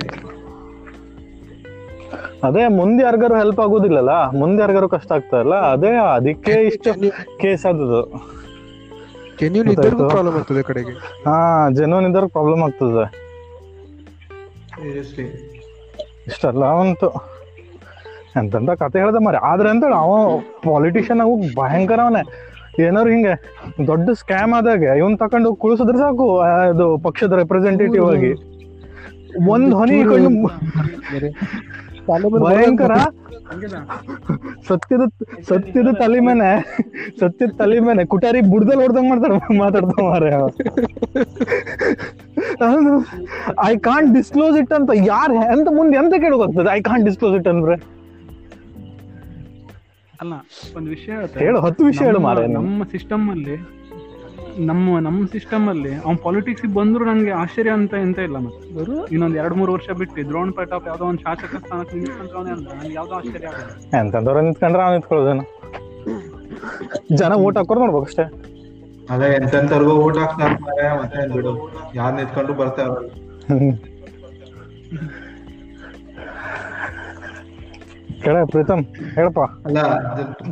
ಅದೇ ಮುಂದೆ ಯಾರಿಗಾರು ಹೆಲ್ಪ್ ಆಗೋದಿಲ್ಲಲ್ಲ ಮುಂದೆ ಯಾರಿಗಾರು ಕಷ್ಟ ಆಗ್ತಾರಲ್ಲ ಅದೇ ಅದಕ್ಕೆ ಇಷ್ಟು ಕೇಸ್ ಆದದು ಜೆನ್ಯೂನ್ ಇದ್ದರಿಗೂ. ಪ್ರಾಬ್ಲಮ್ ಆಗ್ತದೆ ಕಡೆಗೆ. ಹಾ ಜೆನ್ಯೂನ್ ಇದ್ದರೂ ಪ್ರಾಬ್ಲಮ್ ಆಗ್ತದೆ. ಸೀರಿಯಸ್ಲಿ ಇಷ್ಟಲ್ಲ ಅವಂತು ಎಂತೆಂತ ಕತೆ ಹೇಳ್ದೆ ಮರಿ ಆದ್ರೆ ಅಂತ ಅವ ಪಾಲಿಟಿಷಿಯನ್ ಅವು ಭಯಂಕರ ಅವನೇ. ಏನಾರು ಹಿಂಗೆ ದೊಡ್ಡ ಸ್ಕ್ಯಾಮ್ ಆದಾಗ ಇವನ್ ತಕೊಂಡು ಕುಳಿಸಿದ್ರೆ ಸಾಕು ಅದು ಇದು ಪಕ್ಷದ ರೆಪ್ರೆಸೆಂಟೇಟಿವ್ ಆಗಿ. ಒಂದ್ ಹೊನಿ ಭಯಂಕರ. ಸತ್ಯದ ಸತ್ಯದ ತಲೆ ಮೇಲೆ ಸತ್ಯದ ತಲೆ ಮೇಲೆ. ಕುಟಾರಿ ಬುಡ್ದಲ್ಲಿ ಹೊಡ್ದಂಗ್ ಮಾಡ್ತಾರ ಮಾತಾಡ್ತಾ ಮಾರೆ ಐ ಕಾಂಟ್ ಡಿಸ್ಕ್ಲೋಸ್ ಇಟ್ ಅಂತ ಯಾರ್ ಎಂತ ಮುಂದೆ ಎಂತ ಕೇಳಬೇಕಾಗ್ತದೆ? ಐ ಕಾಂಟ್ ಡಿಸ್ಕ್ಲೋಸ್ ಇಟ್ ಅಂದ್ರೆ? ಅಲ್ಲ ಒಂದು ವಿಷಯ. ಹೇಳು, ಹತ್ತು ವಿಷಯ ಹೇಳು ಮಾರೆ ನಮ್ಮ ಸಿಸ್ಟಮ್ ಅಲ್ಲಿ ನಮ್ಮ ನಮ್ಮ ಸಿಸ್ಟಮ್ ಅಲ್ಲಿ ಪಾಲಿಟಿಕ್ಸಿಗೆ ಪಾಲಿಟಿಕ್ಸ್ ಬಂದ್ರು ನಂಗೆ ಆಶ್ಚರ್ಯ ಅಂತ ಎಂತ ಇಲ್ಲ ಮತ್ತೆ. ಇನ್ನೊಂದ್ ಎರಡ್ ಮೂರು ವರ್ಷ ಬಿಟ್ಟು ದ್ರೋಣ್ ಪ್ರತಾಪ್ ಯಾವ್ದೋ ಒಂದು ಶಾಸಕ ಸ್ಥಾನಕ್ಕೆ ನಿಂತ್ಕೊಂಡ್ರವನೇ ಅಂತ ನಂಗೆ ಯಾವ್ದೋ ಆಶ್ಚರ್ಯ ಆಗಲ್ಲ ಎಂತಂದವ್ರ ನಿಂತ್ಕೊಂಡ್ರೆ ಅವ್ನು ನಿಂತ್ಕೊಳ್ಳೋದೇನು ಜನ ಓಟ್ ಹಾಕೋರ್ ನೋಡ್ಬೇಕು ಅಷ್ಟೇ. ಅದೇ ಎಂತೆಂತವ್ರಿಗೂ ಓಟ್ ಹಾಕ್ತಾರೆ ಮತ್ತೆ ಬಿಡು ಯಾರು ನಿಂತ್ಕೊಂಡು ಬರ್ತಾರಲ್ಲ (laughs) ಕೇಳ ಪ್ರೀತಮ್ ಹೇಳಪ್ಪ. ಅಲ್ಲ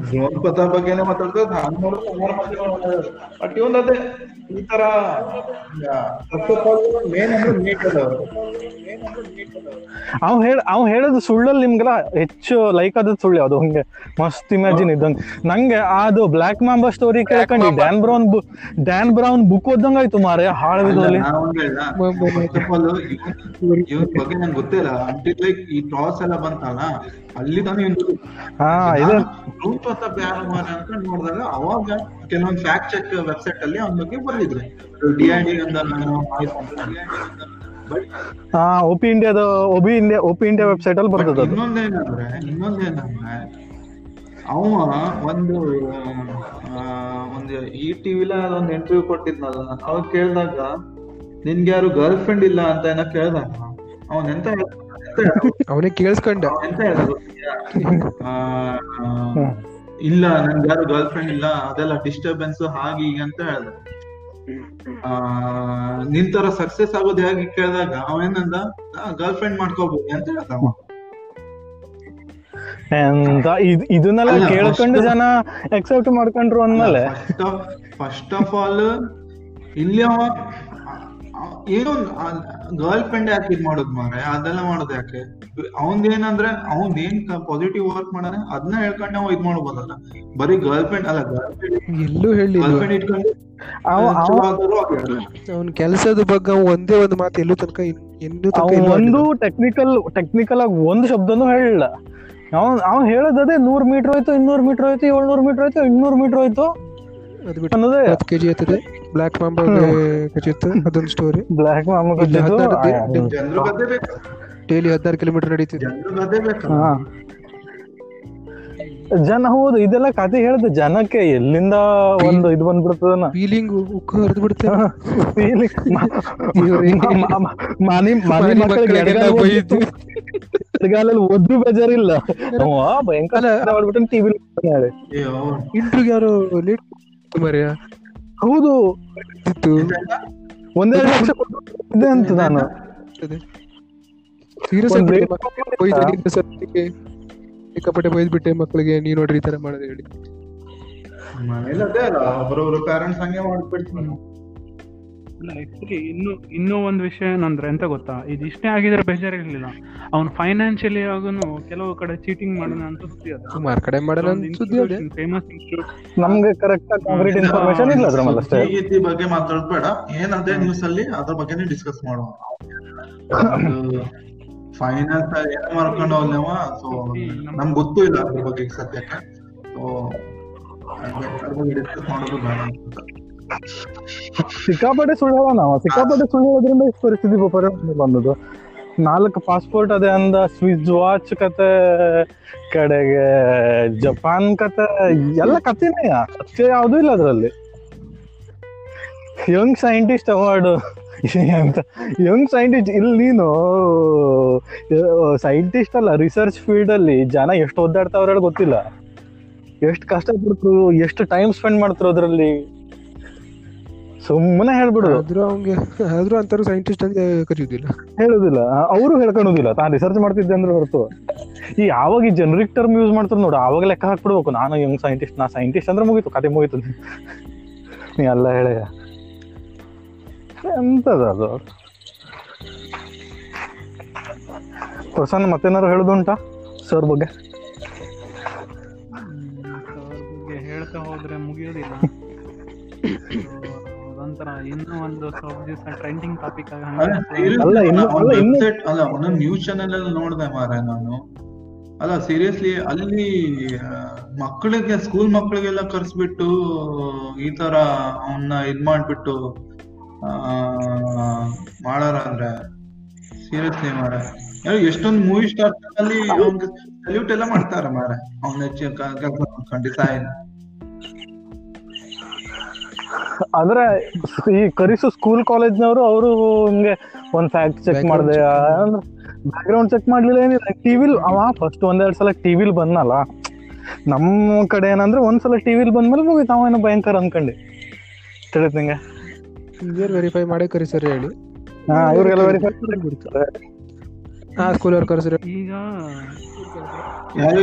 ಡ್ರೋನ್ ಪಥ ಬಗ್ಗೆನೇ ಮಾತಾಡ್ತದೆ ನಾನು ನೋಡಿದ್ರೆ. ಬಟ್ ಇವನ್ ಅದೇ ಈ ತರ ಮೇನ್ ಅಂದ್ರೆ ನೀಟ್ ಅದ. ಅವ್ ಹೇಳ ಅವ್ ಹೇಳೋದು ಸುಳ್ಳಲ್ಲಿ ನಿಮ್ಗೆಲ್ಲ ಹೆಚ್ಚು ಲೈಕ್ ಆದದ್ ಸುಳ್ಳು ಅದು ಹಂಗೆ ಮಸ್ತ್ ಇಮ್ಯಾಜಿನ್ ಇದ್ದಂಗೆ ನಂಗೆ ಅದು ಬ್ಲಾಕ್ ಮಾಂಬಾ ಸ್ಟೋರಿ ಕೇಳ್ಕೊಂಡು Dan Brown Dan Brown book ಓದಂಗ ಆಯ್ತು ಮಾರೆ ಹಾಳವಿದಲ್ಲಿ ಬಗ್ಗೆ ನಂಗೆ ಗೊತ್ತಿಲ್ಲ ಅಂಟಿಲ್ ಲೈಕ್ ಈ ಟಾಸ್ ಎಲ್ಲ ಬಂತಲ್ಲ ಅಲ್ಲಿ ತಾನೇ ರೂಮ್ ಪ್ರತಾಪ್ ಅಂತ ನೋಡಿದಾಗ ಅವಾಗ ಕೆಲವೊಂದು ಫ್ಯಾಕ್ಟ್ ಚೆಕ್ ವೆಬ್ಸೈಟ್ ಅಲ್ಲಿ ಅವನ ಬಗ್ಗೆ ಬರ್ದಿದ್ರು. ಡಿ ಐ ಡಿ ಅಂತ ಒಪಿ ಇಂಡಿಯಾದ OP India OP India website ಅಲ್ಲಿ ಬರ್ತದ ಇನ್ನೊಂದೇನಂದ್ರೆ ಇನ್ನೊಂದೇನಂದ್ರೆ ಅವ ಒಂದು ಒಂದು ಈ ಟಿವಿಲ ಒಂದು ಇಂಟರ್ವ್ಯೂ ಕೊಟ್ಟಿದ್ನಲ್ಲ ಅವಾಗ ಕೇಳಿದಾಗ ನಿನ್ಗೆ ಯಾರು ಗರ್ಲ್ ಫ್ರೆಂಡ್ ಇಲ್ಲ ಅಂತ ಏನೋ ಕೇಳ್ದಾಗ ಅವನ್ ಎಂತ ಹೇಳ್ದ? ಅವನೇ. ಕೇಳಿಸ್ಕೊಂಡ. ಎಂತ ಹೇಳ್ದ? ಇಲ್ಲ ನನ್ಗೆ ಯಾರು ಗರ್ಲ್ ಫ್ರೆಂಡ್ ಇಲ್ಲ ಅದೆಲ್ಲ ಡಿಸ್ಟರ್ಬೆನ್ಸ್ ಹಾಗೆ ಹೀಗೆ ಅಂತ ಹೇಳ್ದ. ಆ ನಿನ್ ತರ ಸಕ್ಸಸ್ ಆಗೋದು ಹೇಗೆ ಕೇಳಿದಾಗ ಅವೇನಂದ ಗರ್ಲ್ ಫ್ರೆಂಡ್ ಮಾಡ್ಕೋಬಹುದು ಅಂತ. ಎಂತ ಇದನ್ನೆಲ್ಲ ಕೇಳ್ಕೊಂಡು ಜನ ಎಕ್ಸೆಪ್ಟ್ ಮಾಡ್ಕೊಂಡ್ರು ಅಂದ್ಮೇಲೆ. ಫಸ್ಟ್ ಆಫ್ ಆಲ್ ಇಲ್ಲಿ ಏನೋ ಗರ್ಲ್ ಫ್ರೆಂಡ್ ಯಾಕೆ ಇದ್ ಮಾಡೋದ್ ಮಾರೆ ಅದೆಲ್ಲ ಮಾಡೋದ್ ಯಾಕೆ? ಅವಂದ್ ಏನಂದ್ರೆ ಅವಂದ್ ಏನ್ ಪಾಸಿಟಿವ್ ವರ್ಕ್ ಮಾಡಾನೆ ಅದನ್ನ ಹೇಳ್ಕೊಂಡು ನಾವು ಇದ್ ಮಾಡ್ಬೋದಲ್ಲ. ಬರೀ ಗರ್ಲ್ ಫ್ರೆಂಡ್ ಅಲ್ಲ ಗರ್ಲ್ ಫ್ರೆಂಡ್ ಎಲ್ಲೂ ಹೇಳಿ. ಅವನ್ ಕೆಲಸದ ಬಗ್ಗೆ ಒಂದೇ ಒಂದು ಮಾತು ಎಲ್ಲೂ ತನಕ ಇನ್- ಇನ್ನೂ ತನಕ ಒಂದು ಟೆಕ್ನಿಕಲ್ ಟೆಕ್ನಿಕಲ್ ಆಗಿ ಒಂದು ಶಬ್ದನೂ ಹೇಳಿಲ್ಲ. ಅವ್ನ್ ಅವ್ನ್ ಹೇಳೋದೇ ನೂರ್ ಮೀಟರ್ ಹೋಯ್ತು ಇನ್ನೂರ್ ಮೀಟರ್ ಹೋಯ್ತು ಏಳ್ನೂರ್ ಮೀಟರ್ ಹೋಯ್ತು ಇನ್ನೂರ್ ಮೀಟರ್ ಹೋಯ್ತು. ಅದು ಬಿಟ್ಟು ಅನ್ನೋದೇ ಹತ್ತು ಕೆಜಿ ಎತ್ತದೆ ಬ್ಲಾಕ್ ಮಾಂಬಾ ಅದೊಂದು ಸ್ಟೋರಿ ಬ್ಲಾಕ್ ಡೈಲಿ ಹದಿನಾರು ಕಿಲೋಮೀಟರ್ ನಡೀತಿದ್ರು ಜನ ಹೌದು ಇದೆಲ್ಲ ಕತೆ ಹೇಳ್ದ ಜನಕ್ಕೆ ಎಲ್ಲಿಂದ ಒಂದು ಇದು ಬಂದ್ಬಿಡ್ತದನ ಫೀಲಿಂಗ್ ಉಕ್ಕ ಹರಿದು ಮ- ಮನೆ ಮನೆ ಮಕ್ಕಳಿಗೆ ಬೇಜಾರಿಲ್ಲ. ಭಯಂಕರ ಟಿವಿ ಇಂಟ್ರಿಗೆ ಯಾರೋ ಲೇಟ್ ಮರ್ಯ ಹೌದು. ಒಂದೆರಡು ಲಕ್ಷ ಕೊಟ್ಟಿದ್ದೆ ಅಂತ ನಾನು. ಸೀರಿಯಸ್ ಸಿಕ್ಕಾಪಟ್ಟೆ ಬೈದ್ಬಿಟ್ಟೆ ಮಕ್ಕಳಿಗೆ. ನೀನ್ ನೋಡ್ರಿ ಈ ತರ ಮಾಡೋದು ಹೇಳಿ. ಮನೇಲಿ ಅದೇ ಅಲ್ಲ ಒಬ್ಬರೊಬ್ರು ಪೇರೆಂಟ್ಸ್ ಹಂಗೆ ಮಾಡ್ಬಿಡ್ತಾರೆ. ಇಲ್ಲ. ಆಕ್ಚುಲಿ ಇನ್ನು ಇನ್ನೂ ಒಂದು ವಿಷಯ ಏನಂದ್ರೆ ಎಂತ ಗೊತ್ತಾ? ಇದು ಇಷ್ಟೇ ಆಗಿದ್ರೆ ಬೇಜಾರಿರ್ಲಿಲ್ಲ. ಅವ್ನು ಫೈನಾನ್ಷಿಯಲಿ ಆಗುನು ಕೆಲವು ಕಡೆ ಚೀಟಿಂಗ್ ಮಾಡೋಣ ಅಂತ ಸುದ್ದಿ ಅದ. ಸುಮಾರು ಕಡೆ ಮಾಡಲ್ಲ ಅಂತ ಸುದ್ದಿ ಅದೇ ಫೇಮಸ್ ಇನ್ಸ್ಟಿಟ್ಯೂಟ್ ನಮ್ಗೆ ಕರೆಕ್ಟ್ ಕಾಂಕ್ರೀಟ್ ಇನ್ಫಾರ್ಮೇಶನ್ ಇಲ್ಲ ಅದ್ರ ಮೇಲೆ ಅಷ್ಟೇ ಈ ರೀತಿ ಬಗ್ಗೆ ಮಾತಾಡ್ಬೇಡ ಏನಂದ್ರೆ ನ್ಯೂಸ್ ಅಲ್ಲಿ ಅದ್ರ ಬಗ್ಗೆನೇ ಡಿಸ್ಕಸ್ ಮಾಡೋಣ. ಫೈನಾನ್ಸ್ ಏನ್ ಮಾಡ್ಕೊಂಡು ಹೋಗ್ಲೇವ ಸೊ ನಮ್ಗೆ ಗೊತ್ತೂ ಇಲ್ಲ ಅದ್ರ ಬಗ್ಗೆ ಸದ್ಯಕ್ಕೆ. ಸೊ ಅದ್ರ ಬಗ್ಗೆ ಡಿಸ್ಕಸ್ ಮಾಡೋದು ಬೇಡ ಅಂತ ಸಿಕ್ಕಾಪಟ್ಟೆ ಸುಳ್ಳು ನಾವು. ಸಿಕ್ಕಾಪಟ್ಟೆ ಸುಳ್ಳು ಹೇಳೋದ್ರಿಂದ ಇಷ್ಟು ಪರಿಸ್ಥಿತಿ ಪರಿಣಾಮ ಬಂದದ್ದು. ನಾಲ್ಕು ಪಾಸ್ಪೋರ್ಟ್ ಅದೇ ಅಂದ ಸ್ವಿಸ್ ವಾಚ್ ಕತೆ, ಕಡೆಗೆ ಜಪಾನ್ ಕತೆ, ಎಲ್ಲ ಕತೆನೇ ಸತ್ಯ ಯಾವುದೂ ಇಲ್ಲ ಅದರಲ್ಲಿ. ಯಂಗ್ ಸೈಂಟಿಸ್ಟ್ ಅವಾರ್ಡ್ ಅಂತ ಯಂಗ್ ಸೈಂಟಿಸ್ಟ್ ಇಲ್ಲಿ ನೀನು ಸೈಂಟಿಸ್ಟ್ ಅಲ್ಲ ರಿಸರ್ಚ್ ಫೀಲ್ಡ್ ಅಲ್ಲಿ ಜನ ಎಷ್ಟು ಒದ್ದಾಡ್ತಾವ್ರ ಗೊತ್ತಿಲ್ಲ. ಎಷ್ಟು ಕಷ್ಟ ಪಡ್ತರು ಎಷ್ಟು ಟೈಮ್ ಸ್ಪೆಂಡ್ ಮಾಡ್ತಾರೆ ಅದ್ರಲ್ಲಿ ಸುಮ್ಮನೆ ಹೇಳ್ಬಿಡು. ಆದ್ರೂ ಅವ್ಗೆ ಆದ್ರೂ ಅಂತಾರು ಸೈಂಟಿಸ್ಟ್ ಅಂತ ಕರೆಯುವುದಿಲ್ಲ ಹೇಳುದಿಲ್ಲ. ಅವರು ಹೇಳ್ಕೊಳೋದಿಲ್ಲ ತಾನು ರಿಸರ್ಚ್ ಮಾಡ್ತಿದ್ದೆ ಅಂದ್ರೆ ಹೊರತು. ಈ ಯಾವಾಗ ಈ ಜನರಿಕ್ ಟರ್ಮ್ ಯೂಸ್ ಮಾಡ್ತಾರೆ ನೋಡು ಆವಾಗ ಲೆಕ್ಕ ಹಾಕ್ಬಿಡ್ಬೇಕು. ನಾನು ಯಂಗ್ ಸೈಂಟಿಸ್ಟ್ ನಾ ಸೈಂಟಿಸ್ಟ್ ಅಂದ್ರೆ ಮುಗೀತು ಕತೆ ಮುಗೀತು. ನೀ ಎಲ್ಲ ಹೇಳ. ಎಂತದ ಅದು? ಪ್ರಸನ್ನ ಮತ್ತೇನಾದ್ರು ಹೇಳುದುಂಟಾ? ಸರ್ ಬಗ್ಗೆ? ಬಗ್ಗೆ ಹೇಳ್ತಾ ಹೋದ್ರೆ ಮುಗಿಯೋದಿಲ್ಲ. (laughs) ಅದೊಂಥರ ಇನ್ನೂ ಒಂದು ಸ್ವಲ್ಪ ದಿವಸ ಟ್ರೆಂಡಿಂಗ್ ಟಾಪಿಕ್ ವೆಬ್ಸೈಟ್ ಅಲ್ಲ, ಒಂದೊಂದು ನ್ಯೂಸ್ ಚಾನೆಲ್ ಅಲ್ಲಿ ನೋಡಿದೆ ಮಾರ ನಾನು. ಅಲ್ಲ ಸೀರಿಯಸ್ಲಿ ಅಲ್ಲಿ ಮಕ್ಕಳಿಗೆ ಸ್ಕೂಲ್ ಮಕ್ಕಳಿಗೆಲ್ಲ ಕರ್ಸ್ಬಿಟ್ಟು ಈ ತರ ಅವನ್ನ ಇದ್ ಮಾಡ್ಬಿಟ್ಟು ಮಾಡಾರ ಅಂದ್ರೆ ಸೀರಿಯಸ್ಲಿ ಮಾರ ಎಷ್ಟೊಂದು ಮೂವಿ ಸ್ಟಾರ್ ಅಲ್ಲಿ ಅವ್ನ್ಗೆ ಸಲ್ಯೂಟ್ ಎಲ್ಲ ಮಾಡ್ತಾರ ಮಾರ ಅವ್ನ ಹೆಚ್ಚಿನ ಖಂಡಿತ ಆದ್ರೆ ಈ ಕರಿಸು ಸ್ಕೂಲ್ ಕಾಲೇಜ್ನವರು ಅವರು ಹಿಂಗೆ ಒಂದ್ ಫ್ಯಾಕ್ಟ್ ಚೆಕ್ Background ಮಾಡಿದೆ ಅಂದ್ರೆ ಬ್ಯಾಕ್ ಗ್ರೌಂಡ್ ಚೆಕ್ ಮಾಡ್ಲಿಲ್ಲ ಏನಿಲ್ಲ. ಟಿವಿಲ್ ಅವ ಫಸ್ಟ್ ಒಂದೆರಡ್ ಸಲ ಟಿವಿಲ್ ಬಂದ್ನಲ್ಲ ನಮ್ಮ ಕಡೆ ಏನಂದ್ರೆ ಒಂದ್ಸಲ ಟಿವಿಲ್ ಬಂದ್ಮೇಲೆ ಮುಗಿತು. ಅವೇನೋ ಭಯಂಕರ ಅನ್ಕೊಂಡೆ. ತಿಳಿದ್ ನಿಂಗೆ? ವೆರಿಫೈ ವೆರಿಫೈ ಮಾಡೇ ಕರಿಸರಿ ಹೇಳಿ. ಹಾ ಇವ್ರಿಗೆಲ್ಲ ವೆರಿಫೈ ಆ ಸ್ಕೂಲ್ ಅವ್ರು ಕರೆಸರಿ. ಈಗ ಯಾರು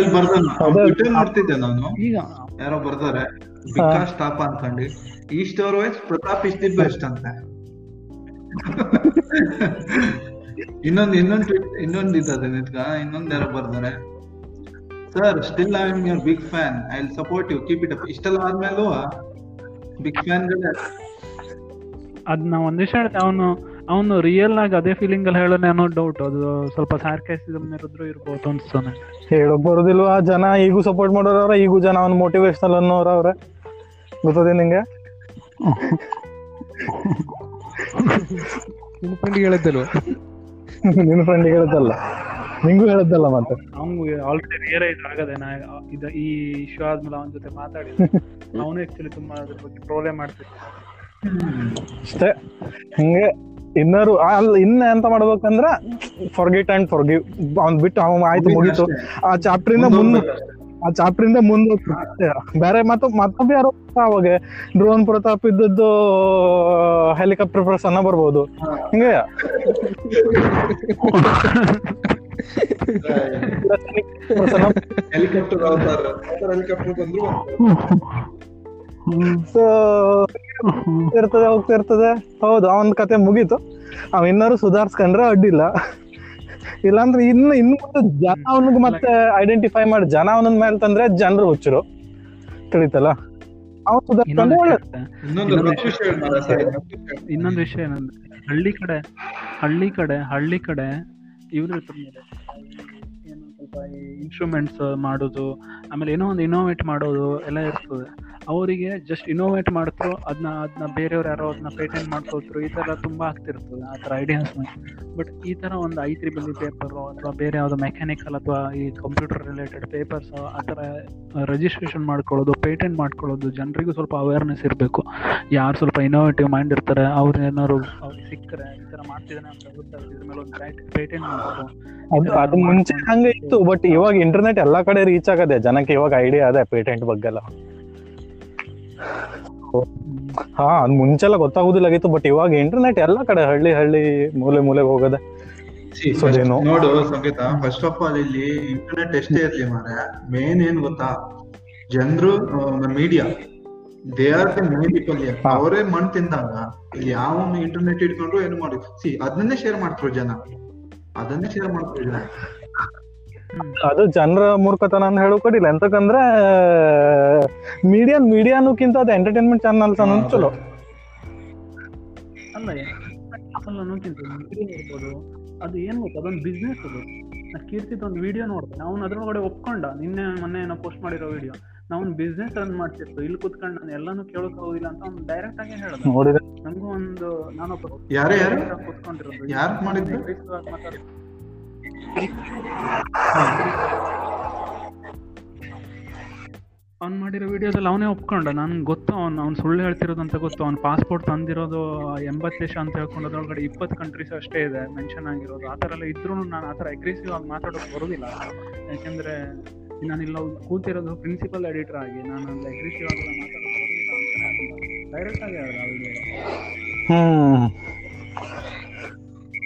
ನೋಡ್ತಿದ್ದೆ ನಾನು. ಈಗ ಯಾರೋ ಬರ್ತಾರೆ. ವಿಕಾಸ್ ಟಾಪ್ ಅನ್ಕೊಂಡು ಈ store wise Pratap is the best ಅಂತ. ಇನ್ನೊಂದು ಇನ್ನೊಂದು ಇನ್ನೊಂದು ಇದ್ದದೆ ನಿತ್ಕ ಇನ್ನೊಂದು ಯಾರೋ ಬರ್ತಾರೆ sir still I am your big fan I will support you keep it up ಇಷ್ಟೆಲ್ಲ ಆದ್ಮೇಲೂ ಬಿಗ್ ಫ್ಯಾನ್ ಅದ್ ನಾ ಒಂದ್ ವಿಷಯ ಹೇಳ್ತೆ ಅವನು ಅವನು ರಿಯಲ್ ಆಗಿ ಅದೇ ಫೀಲಿಂಗ್ ಅಲ್ಲಿ ಹೇಳೋಣ ಅನ್ನೋ ಡೌಟ್ ಅದು ಸ್ವಲ್ಪ ಸಾರ್ಕ್ಯಾಸಿಸಮ್ ಇರೋದ್ರು ಇರ್ಬೋದು ಅನ್ಸ್ತಾನೆ ಹೇಳಕ್ ಬರೋದಿಲ್ವಾ? ಜನ ಈಗೂ ಸಪೋರ್ಟ್ ಮಾಡೋರವ್ರ ಈಗೂ ಜನ ಅವ್ನು ಮೋಟಿವೇಶನಲ್ ಅನ್ನೋರ ಅವ್ರ ಗೊತ್ತದೆ ನಿಂಗೆ? ನಿನ್ ಫ್ರೆಂಡ್ ಹೇಳಿದ್ದಲ್ವ? ನಿನ್ ಫ್ರೆಂಡ್ ಹೇಳದಲ್ಲ ನಿಂಗೂ ಹೇಳದ್ದಲ್ಲ ಮತ್ತೆ? ಅವ್ನಿಗೆ ಆಲ್ರೆಡಿ ರಿಯಲೈಸ್ ಆಗದೆ ನಾ ಇದ ಈ ಇಶ್ಯೂ ಆದ್ಮೇಲೆ ಅವನ ಜೊತೆ ಮಾತಾಡಿ (laughs) ಅವನು ಆಕ್ಚುಲಿ ತುಂಬಾ ಅದ್ರ ಬಗ್ಗೆ ಟ್ರೋಲೇ ಮಾಡ್ತಿದ್ದ ಅಷ್ಟೇ. ಹಂಗೆ. ಇನ್ನರು ಅಲ್ಲ ಇನ್ನ ಎಂತ ಮಾಡ್ಬೇಕಂದ್ರ ಫಾರ್ಗೆಟ್ ಅಂಡ್ ಫಾರ್ಗಿವ್ ಅವ್ನ್ ಬಿಟ್ಟು ಅವ್ ಆಯ್ತು ಮುಗೀತು. ಆ ಚಾಪ್ಟರ್ ಇಂದ ಮುಂದೆ ಆ ಚಾಪ್ಟರ್ ಇಂದ ಮುಂದೆ ಬೇರೆ ಮತ್ತ ಮತ್ತೊಬ್ಬ ಯಾರೋ ಅವಾಗ ಡ್ರೋನ್ ಪ್ರತಾಪ್ ಇದ್ದದ್ದು ಹೆಲಿಕಾಪ್ಟರ್ ಪ್ರಸನ್ನ ಬರ್ಬೋದು. ಹಿಂಗ? ಹೆಲಿಕಾಪ್ಟರ್ ಹೆಲಿಕಾಪ್ಟರ್ ಬಂದ್ರು. ಸೊ ಇರ್ತದೆ ಹೋಗ್ತಾ ಇರ್ತದೆ ಹೌದು ಅವನ ಕತೆ ಮುಗೀತು. ಅವ್ ಇನ್ನಾರು ಸುಧಾರ್ಸ್ಕೊಂಡ್ರೆ ಅಡ್ಡಿಲ್ಲ. ಇಲ್ಲಾಂದ್ರೆ ಇನ್ನು ಇನ್ನು ಮುಂದೆ ಜನ ಅವನಿಗೆ ಮತ್ತೆ ಐಡೆಂಟಿಫೈ ಮಾಡಿ ಜನ ಅವನ ಮೇಲೆ ತಂದ್ರೆ ಜನರು ಹುಚ್ಚರು. ತಿಳಿತಲ್ಲ? ಅವ್ನು ಸುಧಾರಿಸ್ಕೊಂಡ್ರೆ ಒಳ್ಳೆ ಇನ್ನೊಂದು ವಿಷಯ ಏನಂದ್ರೆ ಹಳ್ಳಿ ಕಡೆ ಹಳ್ಳಿ ಕಡೆ ಹಳ್ಳಿ ಕಡೆ ಇವ್ರು ಸ್ವಲ್ಪ ಇನ್ಸ್ಟ್ರೂಮೆಂಟ್ಸ್ ಮಾಡೋದು ಆಮೇಲೆ ಏನೋ ಒಂದು ಇನೋವೇಟ್ ಮಾಡೋದು ಎಲ್ಲ ಇರ್ತದೆ. ಅವರಿಗೆ ಜಸ್ಟ್ ಇನೋವೇಟ್ ಮಾಡ್ತರು ಅದನ್ನ ಅದನ್ನ ಬೇರೆಯವ್ರು ಯಾರೋ ಅದನ್ನ ಪೇಟೆಂಟ್ ಮಾಡ್ಕೊಳ್ತರು ಈ ಥರ ತುಂಬಾ ಆಗ್ತಿರ್ತದೆ ಆ ಥರ ಐಡಿಯಾಸ್ ಬಟ್ ಈ ಥರ ಒಂದು ಐ ತ್ರಿ ಬಿಲ್ಲಿ ಪೇಪರು ಅಥವಾ ಬೇರೆ ಯಾವುದೋ ಮೆಕ್ಯಾನಿಕಲ್ ಅಥವಾ ಈ ಕಂಪ್ಯೂಟರ್ ರಿಲೇಟೆಡ್ ಪೇಪರ್ಸ್ ಆ ಥರ ರಿಜಿಸ್ಟ್ರೇಷನ್ ಮಾಡ್ಕೊಳ್ಳೋದು ಪೇಟೆಂಟ್ ಮಾಡ್ಕೊಳ್ಳೋದು ಜನರಿಗೂ ಸ್ವಲ್ಪ ಅವೇರ್ನೆಸ್ ಇರಬೇಕು. ಯಾರು ಸ್ವಲ್ಪ ಇನೋವೇಟಿವ್ ಮೈಂಡ್ ಇರ್ತಾರೆ ಅವ್ರು ಏನಾದ್ರು ಅವ್ರಿಗೆ ಸಿಕ್ಕರೆ ಈ ಥರ ಮಾಡ್ತಿದ್ದಾನೆ ಅಂತ ಗೊತ್ತಾಗುತ್ತೆ ಇದ್ರ ಮೇಲೆ ಒಂದು ಪೇಟೆಂಟ್ ಮಾಡೋದು ಅದು ಅದು ಮುಂಚೆ ಹಂಗೆ ಇತ್ತು ಬಟ್ ಇವಾಗ ಇಂಟರ್ನೆಟ್ ಎಲ್ಲಾ ಕಡೆ ರೀಚ್ ಆಗದೆ ಜನಕ್ಕೆ ಇವಾಗ ಐಡಿಯಾ ಅದೇ ಪೇಟೆಂಟ್ ಬಗ್ಗೆ ಎಲ್ಲ. ಹಾ ಅದ್ ಮುಂಚೆಲ್ಲ ಗೊತ್ತಾಗುದಿಲ್ಲಾಗಿತ್ತು ಬಟ್ ಇವಾಗ ಇಂಟರ್ನೆಟ್ ಎಲ್ಲಾ ಕಡೆ ಹಳ್ಳಿ ಹಳ್ಳಿ ಮೂಲೆ ಮೂಲೆಗೆ ಹೋಗದೆ. ನೋಡು ಸಂಗೀತ. ಫಸ್ಟ್ ಆಫ್ ಆಲ್ ಇಲ್ಲಿ ಇಂಟರ್ನೆಟ್ ಎಷ್ಟೇ ಇರ್ಲಿ ಮಾರೆ ಮೇನ್ ಏನ್ ಗೊತ್ತಾ? ಜನರು media they are the main people. ಅವರೇ ಮಣ್ ತಿಂದಾಗ ಇಲ್ಲಿ ಯಾವ ಇಂಟರ್ನೆಟ್ ಇಟ್ಕೊಂಡ್ರು ಏನು ಮಾಡಿ ಸಿ ಅದನ್ನೇ ಶೇರ್ ಮಾಡ್ತಾರೆ ಜನ. ಅದನ್ನೇ ಶೇರ್ ಮಾಡ್ತಾರೆ ಜನ. ಅದು ಜನರ ಮೂರ್ಖತನ ಅಂತ ಹೇಳೋ ಕಡಿಲ್ಲ ಎಂತಕಂದ್ರೆ ಮೀಡಿಯಾ ಮೀಡಿಯಾನುಕ್ಕಿಂತ ಅದು ಎಂಟರ್ಟೈನ್ಮೆಂಟ್ ಚಾನಲ್ಸ್ ಅನ್ನೋದು ಚಲೋ. ಅಲ್ಲ ಅದು ಏನು ಗೊತ್ತಾ ಅದೊಂದು ಬಿಸ್ನೆಸ್ ಅದು. ನಾ ಕೀರ್ತಿದ್ ಒಂದು ವಿಡಿಯೋ ನೋಡ್ದೆ. ಅವ್ನು ಅದ್ರೊಳಗಡೆ ಒಪ್ಕೊಂಡ ನಿನ್ನೆ ಮೊನ್ನೆ ಏನೋ ಪೋಸ್ಟ್ ಮಾಡಿರೋ ವಿಡಿಯೋ ನಾವು ಬಿಸ್ನೆಸ್ ರನ್ ಮಾಡ್ತಿತ್ತು. ಇಲ್ಲಿ ಕುತ್ಕೊಂಡು ನಾನು ಎಲ್ಲಾನು ಕೇಳಕ್ ಹೋಗಿಲ್ಲ ಅಂತ ಅವ್ನು ಡೈರೆಕ್ಟ್ ಆಗಿ ಹೇಳಿದೆ. ನೋಡಿದ್ರೆ ನಂಗೂ ಒಂದು ನಾನೊಬ್ಬ ಯಾರು ಯಾರು? ಕುತ್ಕೊಂಡಿರೋದು. ಯಾರು ಮಾಡಿದ್ದು? ಅವ್ನು ಮಾಡಿರೋ ವಿಡಿಯೋದಲ್ಲಿ ಅವನೇ ಒಪ್ಕೊಂಡ. ನನ್ಗೆ ಗೊತ್ತು ಅವ್ನು ಅವ್ನು ಸುಳ್ಳು ಹೇಳ್ತಿರೋದು ಅಂತ ಗೊತ್ತು. ಅವ್ನು ಪಾಸ್ಪೋರ್ಟ್ ತಂದಿರೋದು ಎಂಬತ್ತು ದೇಶ ಅಂತ ಹೇಳ್ಕೊಂಡು ಅದ್ರೊಳಗಡೆ ಇಪ್ಪತ್ತು ಕಂಟ್ರೀಸ್ ಅಷ್ಟೇ ಇದೆ ಮೆನ್ಷನ್ ಆಗಿರೋದು. ಆ ಥರ ಎಲ್ಲ ಇದ್ರೂ ನಾನು ಆ ಥರ ಅಗ್ರೆಸಿವ್ ಆಗಿ ಮಾತಾಡೋಕೆ ಬರೋದಿಲ್ಲ. ಯಾಕೆಂದರೆ ಇಲ್ಲ ಕೂತಿರೋದು ಪ್ರಿನ್ಸಿಪಲ್ ಎಡಿಟರ್ ಆಗಿ. ನಾನು ಅಲ್ಲಿ ಅಗ್ರೆಸಿವ್ ಆಗಿ ಮಾತಾಡೋಕೆ ಬರೋದಿಲ್ಲ ಅಂತ ಡೈರೆಕ್ಟ್ ಆಗಿ ಹೇಳಿದ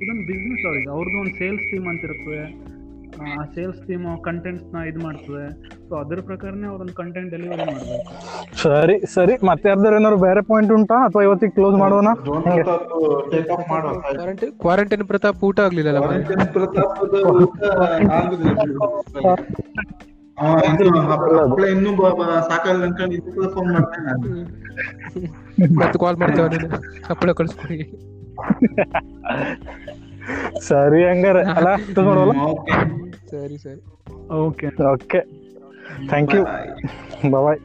ಇದೊಂದು ಬಿಸ್ನೆಸ್ ಅವ್ರಿಗೆ ಅವ್ರದ್ದು ಒಂದು ಸೇಲ್ಸ್ ಟೀಮ್ ಅಂತ ಇರ್ತದೆ. ಆ ಸೇಲ್ಸ್ ಟೀಮ್ ಕಂಟೆಂಟ್ಸ್ನ ಇದು ಮಾಡ್ತದೆ. ಸೊ ಅದ್ರ ಪ್ರಕಾರನೇ ಅವ್ರೊಂದು ಕಂಟೆಂಟ್ ಡೆಲಿವರಿ ಮಾಡಬೇಕು. ಸರಿ ಸರಿ. ಮತ್ತೆ ಯಾರ್ದಾರು ಏನಾದ್ರು ಬೇರೆ ಪಾಯಿಂಟ್ ಉಂಟಾ? ಅಥವಾ ಇವತ್ತಿಗೆ ಕ್ಲೋಸ್ ಮಾಡೋಣ? ಕ್ವಾರಂಟೈನ್ ಕ್ವಾರಂಟೈನ್ ಪ್ರತಾಪ್ ಊಟ ಆಗ್ಲಿಲ್ಲ. ಇನ್ನು ಸಾಕಲ್ಲ ಅನ್ಕೊಂಡು ಇದಕ್ಕೆ ಫೋನ್ ಮಾಡ್ತೇನೆ ನಾನು. ಮತ್ತೆ ಕಾಲ್ ಮಾಡ್ತೇವೆ ಹಪ್ಪಳ ಕಳ್ಸ್ಕೊಡಿ. ಸರಿ ಹಂಗಾರೆ ಅಲ್ಲ close ಮಾಡೋಲ್ಲ ಓಕೆ ಸರಿ ಸರಿ okay okay thank you bye bye bye